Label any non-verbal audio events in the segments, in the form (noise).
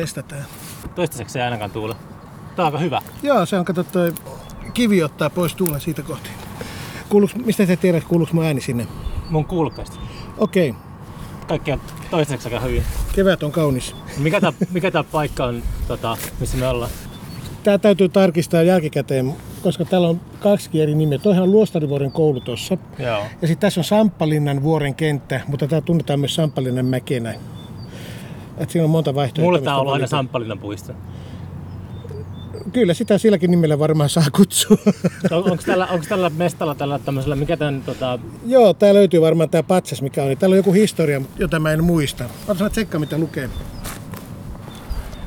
Testataan. Toistaiseksi ei ainakaan tuule. Tää on aika hyvä. Joo, se on, kato toi kivi ottaa pois tuulen siitä kohti. Kuuluuks, mistä sä tiedät, kuuluuko mun ääni sinne? Mun kuulokkeista. Okei, Kaikki on toistaiseksi aika hyvin. kevät on kaunis. Mikä tää, mikä tää paikka on, tota, missä me ollaan? Tää täytyy tarkistaa jälkikäteen, koska täällä on kaksi eri nimeä. Toihan on Luostarivuoren koulu tossa. Joo. Ja sitten tässä on Samppalinnan vuoren kenttä, mutta tämä tunnetaan myös Samppalinnan mäkenä. Et siinä on monta vaihtoehtoa. Mulle tää on ollut aina valita. Samppalinnan puisto. Kyllä sitä silläkin nimellä varmaan saa kutsua. On, onko, tällä, onko tällä mestalla tällä tämmöisellä, mikä tän tota, Joo, tää löytyy varmaan tää patsas, mikä on. Niin Täällä on joku historia, jota mä en muista. Otas mä tsekkaa, mitä lukee.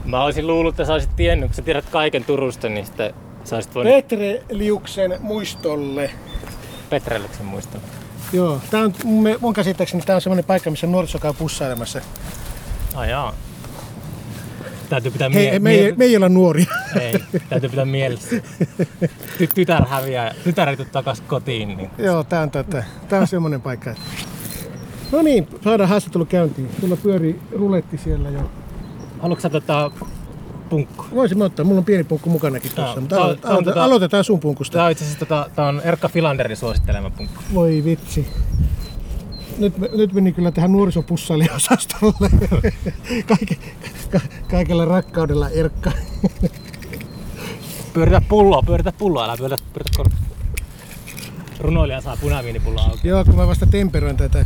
Mä olisin luullut, että sä olisit tiennyt, kun sä tiedät kaiken Turusta, niin sitten sä olisit voinut Petre Liuksen muistolle. Petrelleksen muistaa. Joo, tää on mun, mun käsittääkseni tää on semmonen paikka, missä nuoriso käy pussailemassa. Ai jaa. Täytyy pitää Hei, mie- me, ei, me ei olla nuoria. ei, täytyy pitää mielessä. Ty- tytär häviää, tytär ei takas kotiin, niin Joo, tää on, tätä. tää on semmonen paikka. No niin, saadaan haastattelu käyntiin. Sulla pyörii ruletti siellä jo. haluatko sä tota punkku? Voisimme ottaa, mulla on pieni punkku mukanakin tuossa. Joo, Mutta tää tää on tota- aloitetaan sun punkusta. Tää on itse asiassa tota, tää on Erkka Filanderin suosittelema punkku. Voi vitsi. Nyt, nyt meni kyllä tähän nuorisopussailiosastolle. (laughs) Kaike, ka, kaikella rakkaudella Erkka. Pyöritä pulloa, pyöritä pulloa, älä pyöritä, pyöritä korvaa. Runoilija saa punaviinipulloa auki. Joo, kun mä vasta temperoin tätä.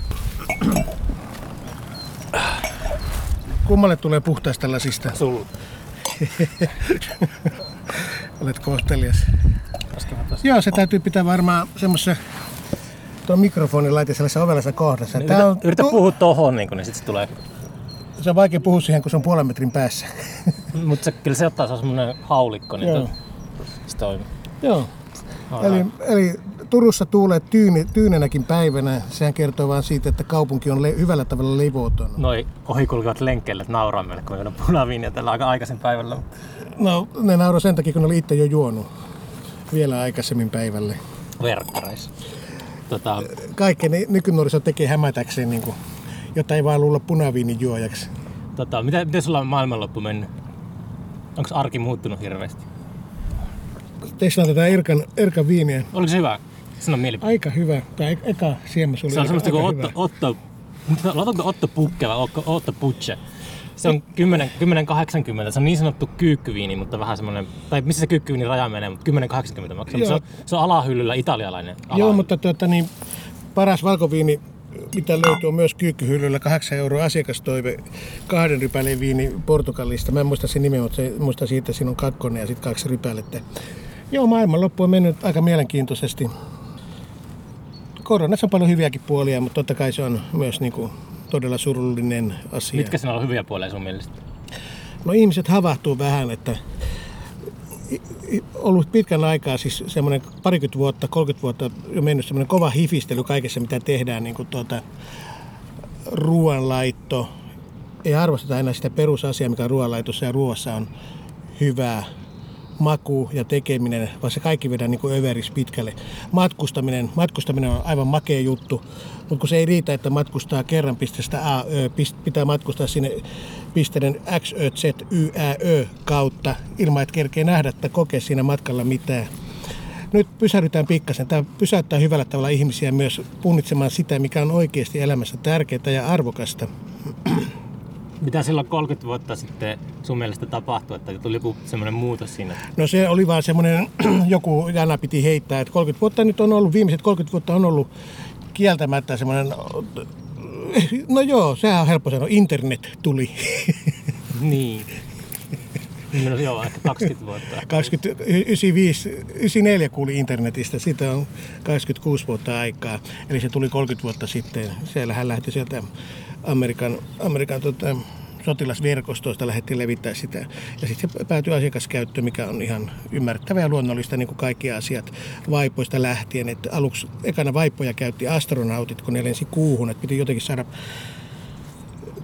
Kummalle tulee puhtaasta lasista? Sulla. (laughs) Olet kohtelias. Joo, se täytyy pitää varmaan semmoisessa tuo mikrofonin laite sellaisessa ovelassa kohdassa. Tää Yritä, on, yritä puhua tohon, niin, kun, niin sit se tulee. se on vaikea puhua siihen, kun se on puolen metrin päässä. Mutta se, kyllä se ottaa, se on semmonen haulikko, niin Joo. se toimii. Joo. Alright. Eli, eli Turussa tuulee tyyni, tyynenäkin päivänä. Sehän kertoo vain siitä, että kaupunki on le- hyvällä tavalla levoton. Noi ohikulkevat lenkkeille nauraa meille, kun me juodaan punaviiniä tällä aika aikaisin päivällä. No, ne nauroi sen takia, kun ne oli itse jo juonut vielä aikaisemmin päivälle. Verkkareissa. Tota, Kaikki ne nykynuoriso tekee hämätäkseen, niin kuin, jotta ei vaan luulla punaviinin juojaksi. tota, miten, miten sulla on maailmanloppu mennyt? Onko arki muuttunut hirveästi? Teslaan tätä Erkan, Erkan viiniä. Oliko se hyvä? Sano mielipide. Aika hyvä. Tämä e- eka siemes oli Se on semmoista kuin Otto. Otto, Otto, Pukke vai Otto, Pucce. Se on 10, 1080, se on niin sanottu kyykkyviini, mutta vähän semmoinen, tai missä se kyykkyviini raja menee, mutta 1080 maksaa. Joo. Se on, se on alahyllyllä italialainen. Joo, alahylly. mutta tuota, niin, paras valkoviini, mitä löytyy, on myös kyykkyhyllyllä 8 euroa asiakastoive, kahden rypäleen viini Portugalista. Mä en muista sen nimeä, mutta se, muista siitä, että siinä on kakkonen ja sitten kaksi rypälettä. Joo, maailmanloppu on mennyt aika mielenkiintoisesti. Koronassa on paljon hyviäkin puolia, mutta totta kai se on myös niin kuin, todella surullinen asia. Mitkä siinä on hyviä puolia sun mielestä? No ihmiset havahtuu vähän, että ollut pitkän aikaa, siis semmoinen parikymmentä vuotta, 30 vuotta jo mennyt semmoinen kova hifistely kaikessa, mitä tehdään, niin kuin tuota, ruoanlaitto. Ei arvosteta enää sitä perusasiaa, mikä ruoanlaitossa ja ruoassa on hyvää maku ja tekeminen, vaan se kaikki vedään niin överis pitkälle. Matkustaminen, matkustaminen on aivan makea juttu, mutta kun se ei riitä, että matkustaa kerran pisteestä A, Ö, pitää matkustaa sinne pisteiden X, Ö, Z, Y, Ä, Ö kautta ilman, että kerkee nähdä tai kokea siinä matkalla mitään. Nyt pysähdytään pikkasen. Tämä pysäyttää hyvällä tavalla ihmisiä myös punnitsemaan sitä, mikä on oikeasti elämässä tärkeää ja arvokasta. Mitä silloin 30 vuotta sitten sun mielestä tapahtui, että tuli joku semmoinen muutos siinä? No se oli vaan semmoinen, (clears throat) joku jana piti heittää, että 30 vuotta nyt on ollut, viimeiset 30 vuotta on ollut kieltämättä semmoinen, (clears throat) no joo, sehän on helppo sanoa, internet tuli. (laughs) Niin. No joo, ehkä 20 vuotta. 20, 95, 94 kuuli internetistä, siitä on 26 vuotta aikaa. Eli se tuli 30 vuotta sitten. Siellähän lähti sieltä Amerikan, Amerikan tota, sotilasverkostoista lähdettiin levittää sitä. Ja sitten se päätyi asiakaskäyttöön, mikä on ihan ymmärrettävää ja luonnollista, niin kuin kaikki asiat vaipoista lähtien. Että aluksi ekana vaipoja käytti astronautit, kun ne lensi kuuhun, että piti jotenkin saada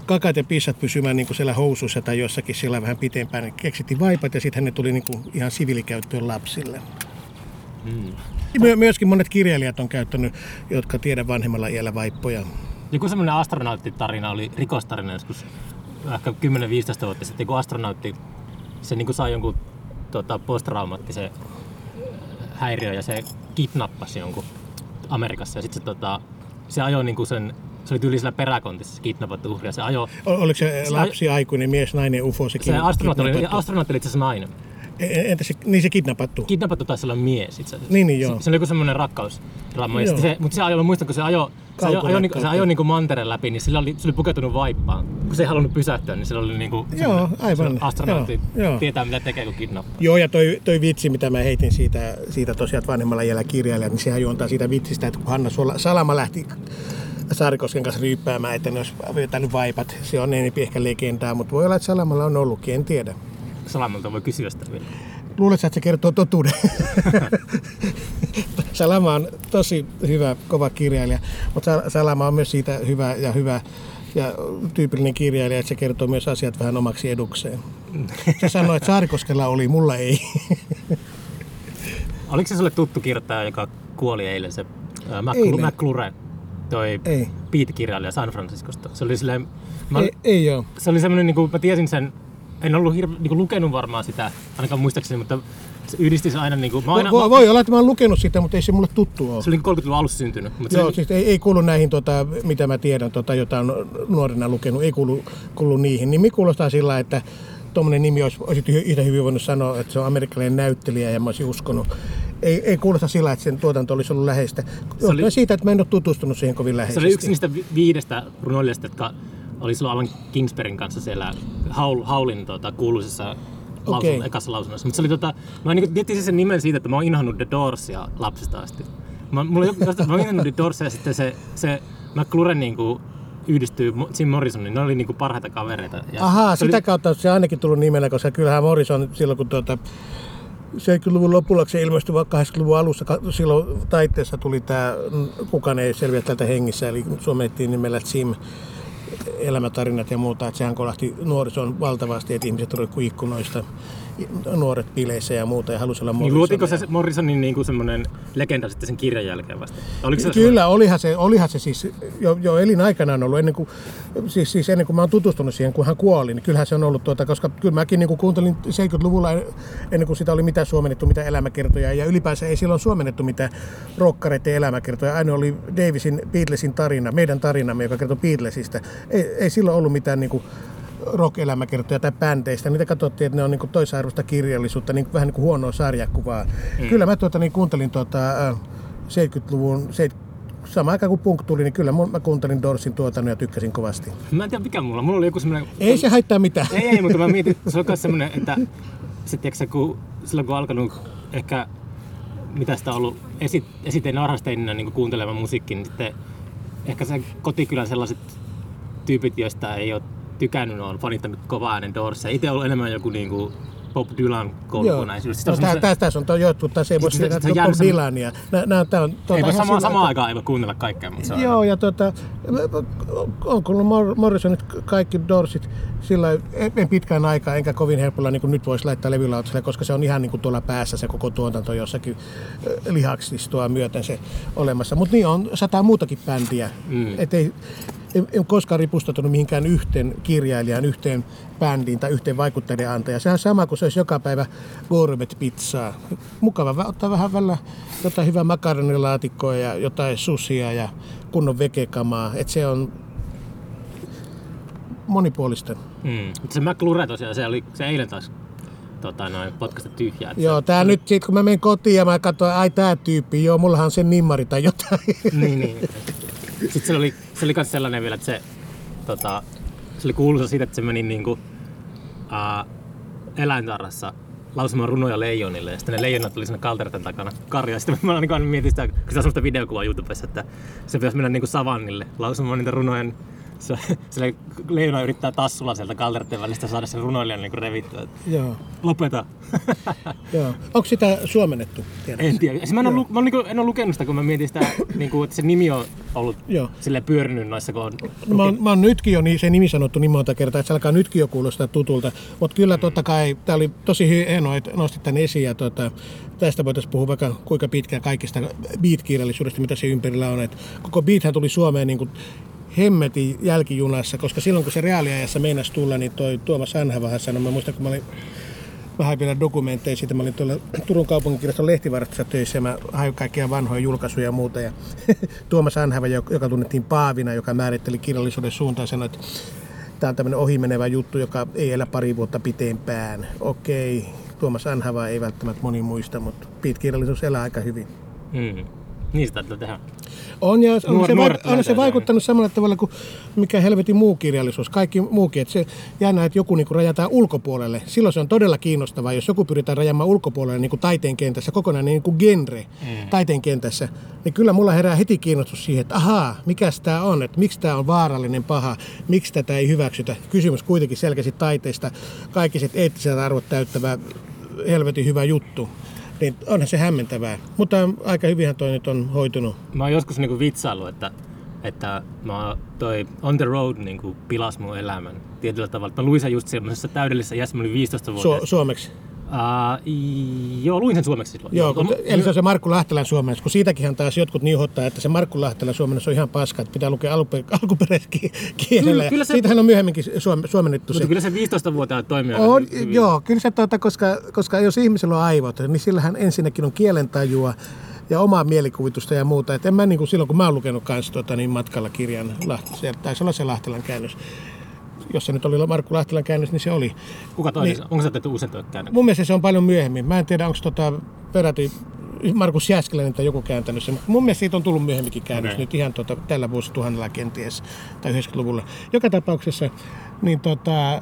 kakat ja pissat pysymään niin kuin siellä housuissa tai jossakin siellä vähän pitempään. Keksittiin vaipat ja sitten ne tuli niin kuin ihan siviilikäyttöön lapsille. Mm. My- myöskin monet kirjailijat on käyttänyt, jotka tiedä vanhemmalla iällä vaippoja. Joku semmoinen astronauttitarina oli rikostarina joskus ehkä 10-15 vuotta sitten, kun astronautti se niin kuin sai jonkun tota, posttraumaattisen häiriö ja se kidnappasi jonkun Amerikassa ja sitten se, tota, se ajoi niin kuin sen se oli tyyli siellä peräkontissa se kidnappattu uhri ja se ajoi... Oliko se lapsi, aikuinen, mies, nainen, ufo? Se, se astronautti oli, astronautti oli itse asiassa nainen. E- entä se, niin se kidnappattu? Kidnappattu taisi olla mies itse asiassa. Niin, niin joo. Se, se oli joku semmoinen rakkausdrama. Ja se, mutta se ajoi, mä muistan, kun se ajoi, se ajoi, ajoi, niinku- se ajoi niinku mantereen läpi, niin sillä oli, se oli pukeutunut vaippaan. Kun se ei halunnut pysähtyä, niin sillä oli niinku joo, aivan. astronautti joo, joo. tietää, mitä tekee, kun kidnappaa. Joo, ja toi, toi vitsi, mitä mä heitin siitä, siitä tosiaan vanhemmalla jäljellä kirjailija, niin sehän juontaa siitä vitsistä, että kun Hanna Salama lähti Saarikosken kanssa ryyppäämään, että ne olisi vetänyt vaipat. Se on enempi ehkä legendaa, mutta voi olla, että Salamalla on ollutkin, en tiedä. Salamalta voi kysyä sitä vielä. Luuletko, että se kertoo totuuden? (laughs) Salama on tosi hyvä, kova kirjailija, mutta Salama on myös siitä hyvä ja hyvä ja tyypillinen kirjailija, että se kertoo myös asiat vähän omaksi edukseen. Se sanoi, että Saarikoskella oli, mulla ei. (laughs) Oliko se sulle tuttu kirjoittaja, joka kuoli eilen, se äh, McClure? toi ei. Beat-kirjailija San Franciscosta. Se oli silleen, mä, ei, ei joo. Se oli semmoinen, niin kuin, mä tiesin sen, en ollut hirve, niin lukenut varmaan sitä, ainakaan muistaakseni, mutta se yhdisti se aina... Niin kuin, mä aina voi, voi olla, että mä oon lukenut sitä, mutta ei se mulle tuttu ole. Se oli 30-luvun niin alussa syntynyt. Mutta Joo, se, siis ei, ei kuulu näihin, tota, mitä mä tiedän, tota, jota on nuorena lukenut, ei kuulu, kuulu niihin. Nimi kuulostaa sillä, että tuommoinen nimi olisi, olisi yhtä hyvin voinut sanoa, että se on amerikkalainen näyttelijä ja mä olisin uskonut ei, ei kuulosta sillä, että sen tuotanto olisi ollut läheistä. Se oli, siitä, että mä en ole tutustunut siihen kovin läheisesti. Se oli yksi niistä viidestä runoilijasta, jotka oli silloin Alan Kingsbergin kanssa siellä Haul, Haulin tota, kuuluisessa lausun, okay. ekassa lausunnossa. Mutta se oli tota, mä niin miettisin sen nimen siitä, että mä oon inhannut The Doorsia lapsesta asti. Mä, mulla, mä oon inhannut The Doorsia ja sitten se, se McLuren niin kuin, yhdistyy Jim Morrison, niin ne oli niinku parhaita kavereita. Ja Ahaa, sitä oli... kautta se ainakin tullut nimellä, koska kyllähän Morrison silloin kun tuota, 70-luvun lopulla se ilmestyi 80-luvun alussa, silloin taiteessa tuli tämä Kukaan ei selviä tältä hengissä, eli suomennettiin nimellä Jim elämätarinat ja muuta, että sehän kolahti nuorison valtavasti, että ihmiset roikkuu ikkunoista nuoret bileissä ja muuta ja halusi olla Morrison. Niin luotiko se Morrisonin niin kuin semmoinen legenda sitten sen kirjan jälkeen vasta? Oliko se Kyllä, semmoinen? olihan se, olihan se siis jo, jo elinaikanaan ollut, ennen kuin, siis, siis ennen kuin mä oon tutustunut siihen, kun hän kuoli, niin kyllähän se on ollut, tuota, koska kyllä mäkin niin kuin kuuntelin 70-luvulla ennen kuin sitä oli mitään suomennettu, mitä elämäkertoja ja ylipäänsä ei silloin suomennettu mitään rokkareiden elämäkertoja. Aina oli Davisin Beatlesin tarina, meidän tarinamme, joka kertoi Beatlesista. Ei, ei silloin ollut mitään niin kuin, rock-elämäkertoja tai bändeistä, niitä katsottiin, että ne on niin toisarvoista kirjallisuutta, niin vähän niin kuin huonoa sarjakuvaa. Mm. Kyllä mä tuota, niin kuuntelin tuota, 70-luvun, 70 sama aika kun punk tuli, niin kyllä mä kuuntelin Dorsin tuotannon ja tykkäsin kovasti. Mä en tiedä mikä mulla, mulla oli joku semmoinen... Ei se haittaa mitään. Ei, ei, mutta mä mietin, se on myös semmoinen, että se, kun, silloin kun alkanut ehkä mitä sitä on ollut esi, esiteen arhasteinina niin kuuntelemaan musiikki, niin sitten ehkä se kotikylän sellaiset tyypit, joista ei ole tykännyt, on fanittanut kovaa äänen Doorsia. Itse ollut enemmän joku niinku Bob Dylan koulukonaisuus. No, tää, tästä on jotkut, tässä ei voi sillä Bob Dylania. Nää, nää, tää on, tuota, ei sama, samaan aikaan ei voi kuunnella kaikkea. Mutta se on Joo, ja tota, on kuullut Morrisonit kaikki Doorsit sillä en pitkään aikaa, enkä kovin helpolla niin kuin nyt voisi laittaa levylautaselle, koska se on ihan niin kuin tuolla päässä se koko tuotanto jossakin lihaksistoa myöten se olemassa. Mutta niin on sata muutakin bändiä. Mm. Et ei, en, en koskaan ripustautunut mihinkään yhteen kirjailijaan, yhteen bändiin tai yhteen vaikuttajien antaja. Sehän on sama kuin se olisi joka päivä gourmet-pizzaa. Mukava ottaa vähän välillä jotain hyvää makaronilaatikkoa ja jotain susia ja kunnon vekekamaa. Et se on monipuolista. Mm. Se McLure tosiaan, se oli se eilen taas tota, noin potkasta tyhjää. Joo, se, tää se... nyt sit kun mä menen kotiin ja mä katsoin, ai tää tyyppi, joo, mullahan on sen nimmari tai jotain. niin, niin. Sitten se oli, se oli myös sellainen vielä, että se, tota, se oli kuuluisa siitä, että se meni niinku, uh, eläintarrassa lausumaan runoja leijonille ja sitten ne leijonat tuli sinne kalterten takana karjaa. Sitten mä niin mietin sitä, kun se on semmoista videokuvaa YouTubessa, että se pitäisi mennä niinku savannille lausumaan niitä runoja se, se leijona yrittää tassulla sieltä kalterten välistä saada sen runoilijan niin revittyä. Joo. Lopeta. (laughs) Joo. Onko sitä suomennettu? Tiedätkö? En tiedä. Siis mä en, ole, mä niin en ole lukenut sitä, kun mä mietin sitä, niin kuin, että se nimi on ollut Joo. sille pyörinyt noissa, kun on... No, mä, oon, mä oon nytkin jo niin, se nimi sanottu niin monta kertaa, että se alkaa nytkin jo kuulostaa tutulta. Mutta kyllä totta kai, tämä oli tosi hienoa, että nostit tämän esiin. Ja tota, tästä voitaisiin puhua vaikka kuinka pitkään kaikista beat-kirjallisuudesta, mitä se ympärillä on. Et koko beathän tuli Suomeen niin kuin hemmetin jälkijunassa, koska silloin kun se reaaliajassa meinasi tulla, niin toi Tuomas Anhavahan sanoi, mä muistan kun mä olin vähän vielä dokumentteja siitä. Mä olin tuolla Turun kaupunginkirjaston lehtivarastossa töissä ja mä hain kaikkia vanhoja julkaisuja ja muuta. Ja (laughs) Tuomas Anhava, joka tunnettiin Paavina, joka määritteli kirjallisuuden suuntaan, sanoi, että tämä on tämmöinen ohimenevä juttu, joka ei elä pari vuotta pitempään. Okei, Tuomas Anhava ei välttämättä moni muista, mutta pitkirjallisuus elää aika hyvin. Mm. Niistä täytyy tehdä. On, ja on, Nuor- se, vaik- on se vaikuttanut samalla tavalla kuin mikä helvetin muu kirjallisuus, kaikki muukin. Että se jännä, että joku niin rajataan ulkopuolelle. Silloin se on todella kiinnostavaa, jos joku pyritään rajaamaan ulkopuolelle niin kuin taiteen kentässä, kokonainen niin kuin genre mm. taiteen kentässä. Niin kyllä mulla herää heti kiinnostus siihen, että ahaa, mikä tämä on, että miksi tämä on vaarallinen paha, miksi tätä ei hyväksytä. Kysymys kuitenkin selkeästi taiteesta, kaikki eettiset arvot täyttävä helvetin hyvä juttu niin onhan se hämmentävää. Mutta aika hyvinhän toi nyt on hoitunut. Mä oon joskus niinku vitsaillut, että, että mä toi On the Road niinku pilas mun elämän tietyllä tavalla. Mä luin sen just semmoisessa täydellisessä iässä, mä olin 15 vuotta. Su- suomeksi? Uh, joo, luin sen suomeksi silloin. Joo, kun, eli se on se Markku Lähtelän suomennos, kun siitäkin taas jotkut niuhottaa, että se Markku Lähtelän suomennos on ihan paska, että pitää lukea alkuper- (laughs) alkuperäiskielellä. Kyllä- kyllä se- Siitähän on myöhemminkin suom- suomennettu se. Mutta kyllä se 15-vuotiaat toimii On, hyvin. joo, kyllä se, tuota, koska, koska jos ihmisellä on aivot, niin sillähän ensinnäkin on kielentajua ja omaa mielikuvitusta ja muuta. Et en mä niin kuin silloin, kun mä oon lukenut kanssa tuota, niin matkalla kirjan, se taisi olla se Lähtelän käännös. Jos se nyt oli Markku Lähtelän käännös, niin se oli. Kuka toinen? Niin. Onko se tehty uusintoja käännöksiä? Mun mielestä se on paljon myöhemmin. Mä en tiedä, onko tota peräti Markus Jäskeläinen tai joku kääntänyt sen. Mun mielestä siitä on tullut myöhemminkin käännös Okei. nyt ihan tota, tällä vuosituhannella kenties tai 90-luvulla. Joka tapauksessa niin tota,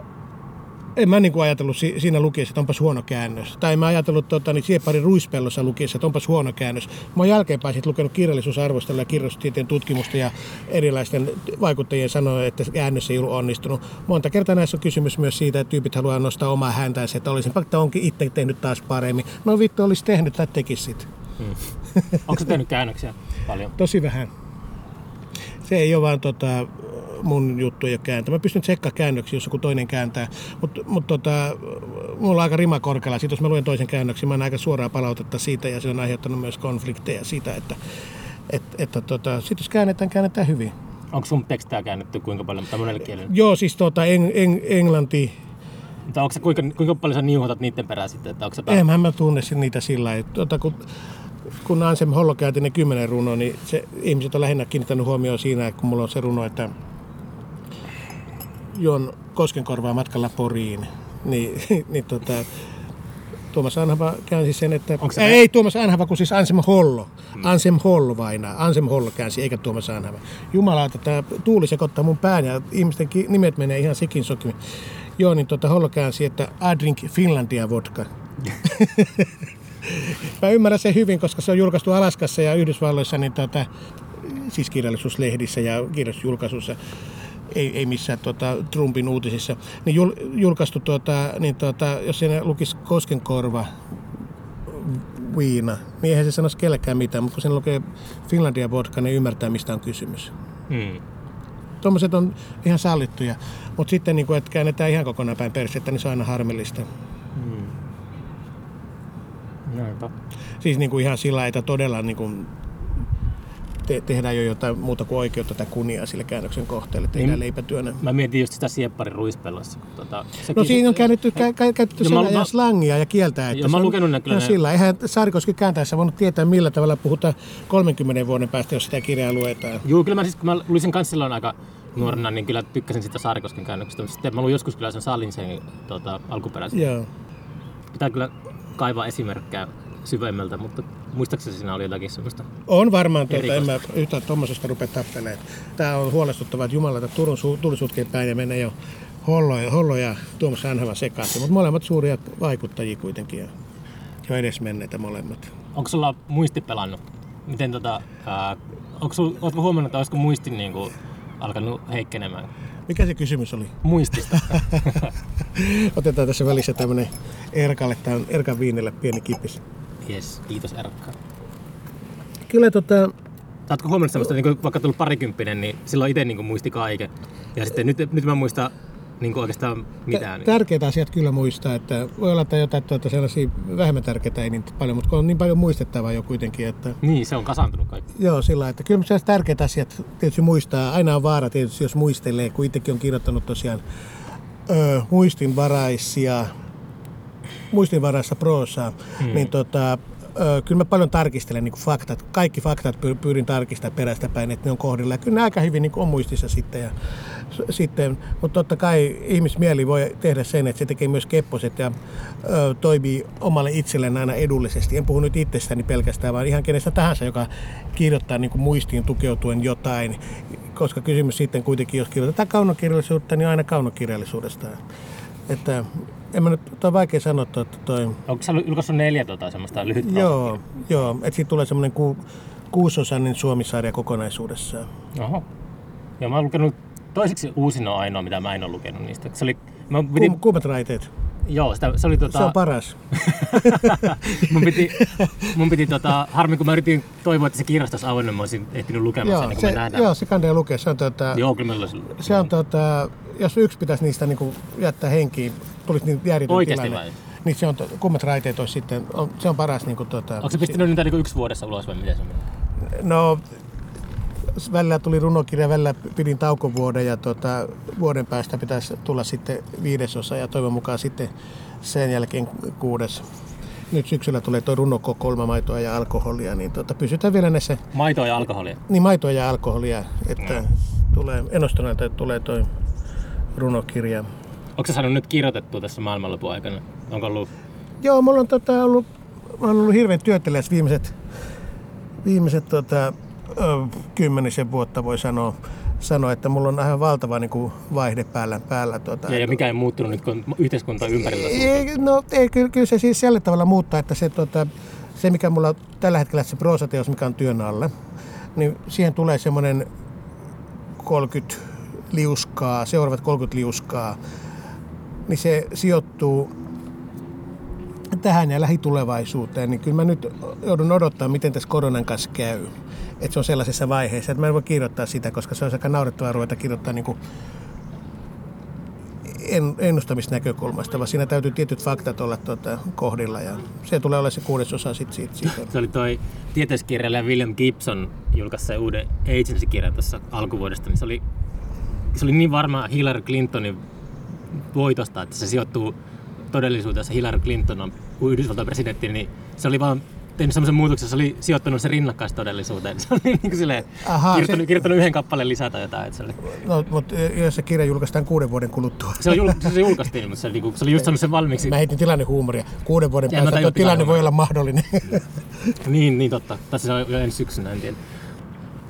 en mä niin kuin ajatellut si- siinä lukiessa, että onpas huono käännös. Tai en mä ajatellut tota, niin Siepari Ruispellossa lukiessa, että onpas huono käännös. Mä oon jälkeenpäin sit lukenut kirjallisuusarvostelua ja kirjallisuustieteen tutkimusta ja erilaisten vaikuttajien sanoa, että käännös ei ollut onnistunut. Monta kertaa näissä on kysymys myös siitä, että tyypit haluaa nostaa omaa häntäänsä, että olisin vaikka onkin itse tehnyt taas paremmin. No vittu, olisi tehnyt tai tekisi sit. Onko se tehnyt käännöksiä paljon? Tosi vähän. Se ei ole vaan tota, mun juttu ei ole kääntää. Mä pystyn tsekkaamaan käännöksiä, jos joku toinen kääntää. Mutta mut, tota, mulla on aika rima korkealla. Sitten jos mä luen toisen käännöksen, mä oon aika suoraa palautetta siitä ja se on aiheuttanut myös konflikteja siitä, että et, että tota, sit jos käännetään, käännetään hyvin. Onko sun tekstejä käännetty kuinka paljon, tai monelle kielelle? Joo, siis tota, eng, eng, englanti, Mutta onko se, kuinka, kuinka paljon sä niuhotat niiden perään sitten? Että onko se Eihän mä tunne niitä sillä lailla. Tota, kun, kun Ansem Hollo käytti ne kymmenen runoa, niin se, ihmiset on lähinnä kiinnittänyt huomioon siinä, kun mulla on se runo, että Jon Koskenkorvaa matkalla Poriin, niin, (laughs) niin tota, Tuomas Anhava käänsi sen, että... Onko se- ei, ei Tuomas Anhava, kun siis Ansem Hollo. Ansem Hollo vainaa. Ansem Hollo käänsi, eikä Tuomas Anhava. Jumala, että tämä tuuli sekoittaa mun pään ja ihmisten nimet menee ihan sikin sokin. Joo, niin tota Hollo käänsi, että I drink Finlandia vodka. (laughs) Mä ymmärrän sen hyvin, koska se on julkaistu Alaskassa ja Yhdysvalloissa, niin tota, siis kirjallisuuslehdissä ja kirjallisuusjulkaisuissa, ei, ei missään tota, Trumpin uutisissa, niin jul, julkaistu, tota, niin tota, jos siinä lukisi Koskenkorva, viina, niin eihän se sanoisi kellekään mitään, mutta kun siinä lukee Finlandia vodka, niin ymmärtää, mistä on kysymys. Hmm. Tuommoiset on ihan sallittuja, mutta sitten niin kun, että käännetään ihan kokonaan päin persettä, niin se on aina harmillista. Näinpä. Siis niin kuin ihan sillä että todella niin kuin te- tehdään jo jotain muuta kuin oikeutta tai kunniaa sille käännöksen kohteelle, tehdään Niin. leipätyönä. Mä mietin just sitä siepparin ruispellossa. kun Tota, sekin No siinä on käännetty, kä- kä- käytetty mä- slangia ja kieltä. Että Joo, mä oon on- lukenut ne kyllä No sillä. Eihän Saarikoski kääntäessä voinut tietää, millä tavalla puhutaan 30 vuoden päästä, jos sitä kirjaa luetaan. Joo, kyllä mä siis, kun mä luin sen kanssa silloin aika nuorena, niin kyllä tykkäsin sitä Saarikosken käännöksestä. Sitten mä luin joskus kyllä sen Salin sen tota, alkuperäisen. Joo. Pitää kyllä kaivaa esimerkkejä syvemmältä, mutta muistaakseni siinä oli jotakin semmoista. On varmaan, tuota, en mä yhtään tuommoisesta rupea tappelemaan. Tämä on huolestuttavaa, että Jumala, että Turun su- tulisutkeen päin ja menee jo Hollo ja, Hollo ja Tuomas Anhava sekaisin. Mutta molemmat suuria vaikuttajia kuitenkin ja jo edesmenneitä molemmat. Onko sulla muisti pelannut? Miten tota, ää, onko sul, ootko huomannut, että olisiko muisti niin kuin, alkanut heikkenemään? Mikä se kysymys oli? Muistista. (laughs) Otetaan tässä välissä tämmönen Erkalle, tämä on Erkan viinille pieni kipis. Jes, kiitos Erkka. Kyllä tota, Oletko huomannut semmoista, niin vaikka tullut parikymppinen, niin silloin itse niin muisti kaiken. Ja sitten nyt, nyt mä muistan niin oikeastaan mitään. Niin. Tärkeitä asiat kyllä muistaa, että voi olla, että jotain tuota sellaisia vähemmän tärkeitä ei niin paljon, mutta kun on niin paljon muistettavaa jo kuitenkin, että Niin, se on kasantunut kaikki. Joo, sillä että kyllä sellaiset tärkeät asiat tietysti muistaa. Aina on vaara tietysti, jos muistelee, kun itsekin on kirjoittanut tosiaan ö, muistinvaraisia, muistinvaraista proosaa, hmm. niin tota, kyllä mä paljon tarkistelen niin faktat. Kaikki faktat py- pyrin tarkistamaan perästä päin, että ne on kohdilla. Ja kyllä ne aika hyvin niin on muistissa sitten. Ja, sitten mutta totta kai ihmismieli voi tehdä sen, että se tekee myös kepposet ja ö, toimii omalle itselleen aina edullisesti. En puhu nyt itsestäni pelkästään, vaan ihan kenestä tahansa, joka kirjoittaa niin kuin muistiin tukeutuen jotain. Koska kysymys sitten kuitenkin, jos kirjoitetaan kaunokirjallisuutta, niin aina kaunokirjallisuudesta. Että en mä nyt, toi on vaikea sanoa, että toi, Onko sä julkaissut neljä tota, semmoista lyhyt Joo, joo. että siitä tulee semmoinen ku, kuusosainen Suomisarja kokonaisuudessaan. Oho. Joo, mä oon lukenut toiseksi uusin on ainoa, mitä mä en ole lukenut niistä. Se oli, mä piti, Kuum, kuumat raiteet. joo, sitä, se oli tota, Se on paras. (laughs) mun piti, mun piti tota, harmi kun mä yritin toivoa, että se kirjasto olisi avoinna, mä olisin ehtinyt lukemaan sen joo, kuin me se, nähdään. joo, se kannattaa lukea. Se on, tota, Joo, kyllä olisi se on tota, jos yksi pitäisi niistä niinku jättää henkiin, tulisi niin järjetön Oikeasti tilanne. vai? Niin se on, kummat raiteet olisi sitten, on, se on paras niinku tota, Onko se pistänyt niitä niinku yksi vuodessa ulos vai miten se meni? No, välillä tuli runokirja, välillä pidin taukovuoden ja tota, vuoden päästä pitäisi tulla sitten viidesosa ja toivon mukaan sitten sen jälkeen kuudes. Nyt syksyllä tulee tuo runokokoelma maitoa ja alkoholia, niin tota, pysytään vielä näissä, Maitoa ja alkoholia. niin maitoa ja alkoholia, että tulee, ennustuneelta että tulee tuo runokirja. Onko sä saanut nyt kirjoitettua tässä maailmanlopun aikana? Onko ollut... Joo, mulla on tota, ollut, mä oon ollut hirveän työtelijäs viimeiset, viimeiset tota, ö, kymmenisen vuotta voi sanoa, sanoa, että mulla on ihan valtava niin kuin vaihde päällä. päällä tota, Ja, ja mikä ei muuttunut nyt, kun yhteiskunta on ympärillä ei, no ei, kyllä, kyllä se siis sillä tavalla muuttaa, että se, tota, se mikä mulla on tällä hetkellä se proosateos, mikä on työn alla, niin siihen tulee semmoinen 30 liuskaa, seuraavat 30 liuskaa, niin se sijoittuu tähän ja lähitulevaisuuteen, niin kyllä mä nyt joudun odottaa, miten tässä koronan kanssa käy. Että se on sellaisessa vaiheessa, että mä en voi kirjoittaa sitä, koska se on aika naurettavaa ruveta kirjoittaa niin kuin en, ennustamisnäkökulmasta, vaan siinä täytyy tietyt faktat olla tuota, kohdilla ja se tulee olla se kuudesosa sit siitä. siitä. Se oli toi tieteiskirjailija William Gibson julkaisi uuden Agency-kirjan tuossa alkuvuodesta, niin se oli, se oli niin varma Hillary Clintonin voitosta, että se sijoittuu todellisuudessa Hillary Clinton on Yhdysvaltain presidentti, niin se oli vaan tehnyt semmoisen muutoksen, se oli sijoittanut se rinnakkaistodellisuuteen. (laughs) Se oli niin kuin silleen, Ahaa, kirjoittanut, se- kirjoittanut yhden kappaleen lisätä jotain. Että se, oli, No, mutta jos se kirja julkaistaan kuuden vuoden kuluttua. se, on jul, se julkaistiin, mutta se, niinku- se oli just saanut sen valmiiksi. Mä heitin tilannehuumoria. Kuuden vuoden Ja päästä tilanne tilanne voi olla mahdollinen. (laughs) Niin, niin totta. Tässä se on jo ensi syksynä, en tiedä.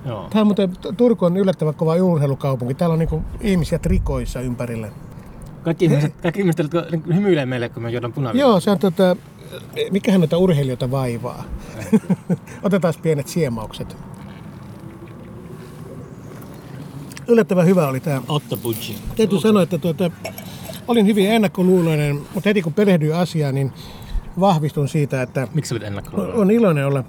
Joo. Tämä on muuten, Turku on yllättävän kova urheilukaupunki. Täällä on niinku ihmisiä trikoissa ympärillä. Kaikki ihmiset, kaikki ihmiset jotka hymyilee meille, kun me juodaan punaviiniä. Joo, se on tota, mikähän noita urheilijoita vaivaa. (laughs) Otetaan pienet siemaukset. Yllättävän hyvä oli tämä. Otto Butchi. Täytyy sanoa, että tuota, olin hyvin ennakkoluuloinen, mutta heti kun perehdyin asiaan, niin vahvistun siitä, että Miksi olit ennakkoluuloinen? on iloinen olla.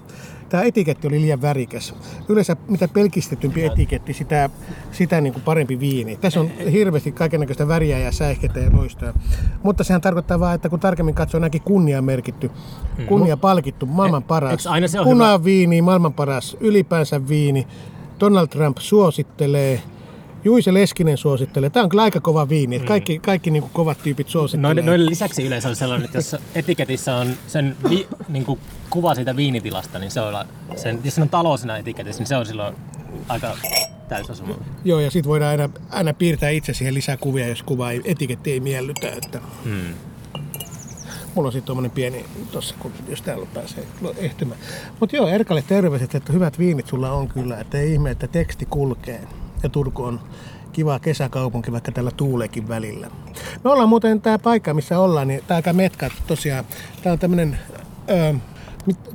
Tämä etiketti oli liian värikäs. Yleensä mitä pelkistetympi etiketti, sitä, sitä niin kuin parempi viini. Tässä on hirveästi kaikenlaista väriä ja säihkettä ja loistoa. Mutta sehän tarkoittaa vaan, että kun tarkemmin katsoo, näkin kunnia merkitty, kunnia palkittu, maailman paras. eikö aina se ole Punaviini, maailman paras, ylipäänsä viini. Donald Trump suosittelee. Juise Leskinen suosittelee. Tämä on kyllä aika kova viini. että Kaikki, kaikki niin kuin kovat tyypit suosittelee. Noiden, noiden lisäksi yleensä on sellainen, että jos etiketissä on sen vi, niin kuin kuva siitä viinitilasta, niin se on, sen, jos on talo siinä etiketissä, niin se on silloin aika täysosuma. Joo, ja sitten voidaan aina, aina piirtää itse siihen lisää kuvia, jos kuva ei, etiketti ei miellytä. Että Hmm. mulla on sitten tuommoinen pieni tossa, kun, jos täällä pääsee ehtymään. Mutta joo, Erkalle terveiset, että hyvät viinit sulla on kyllä, että ei ihme, että teksti kulkee. Ja Turku on kiva kesäkaupunki, vaikka tällä tuuleekin välillä. Me ollaan muuten tämä paikka, missä ollaan, niin tämä aika metka tosiaan. Tämä on tämmöinen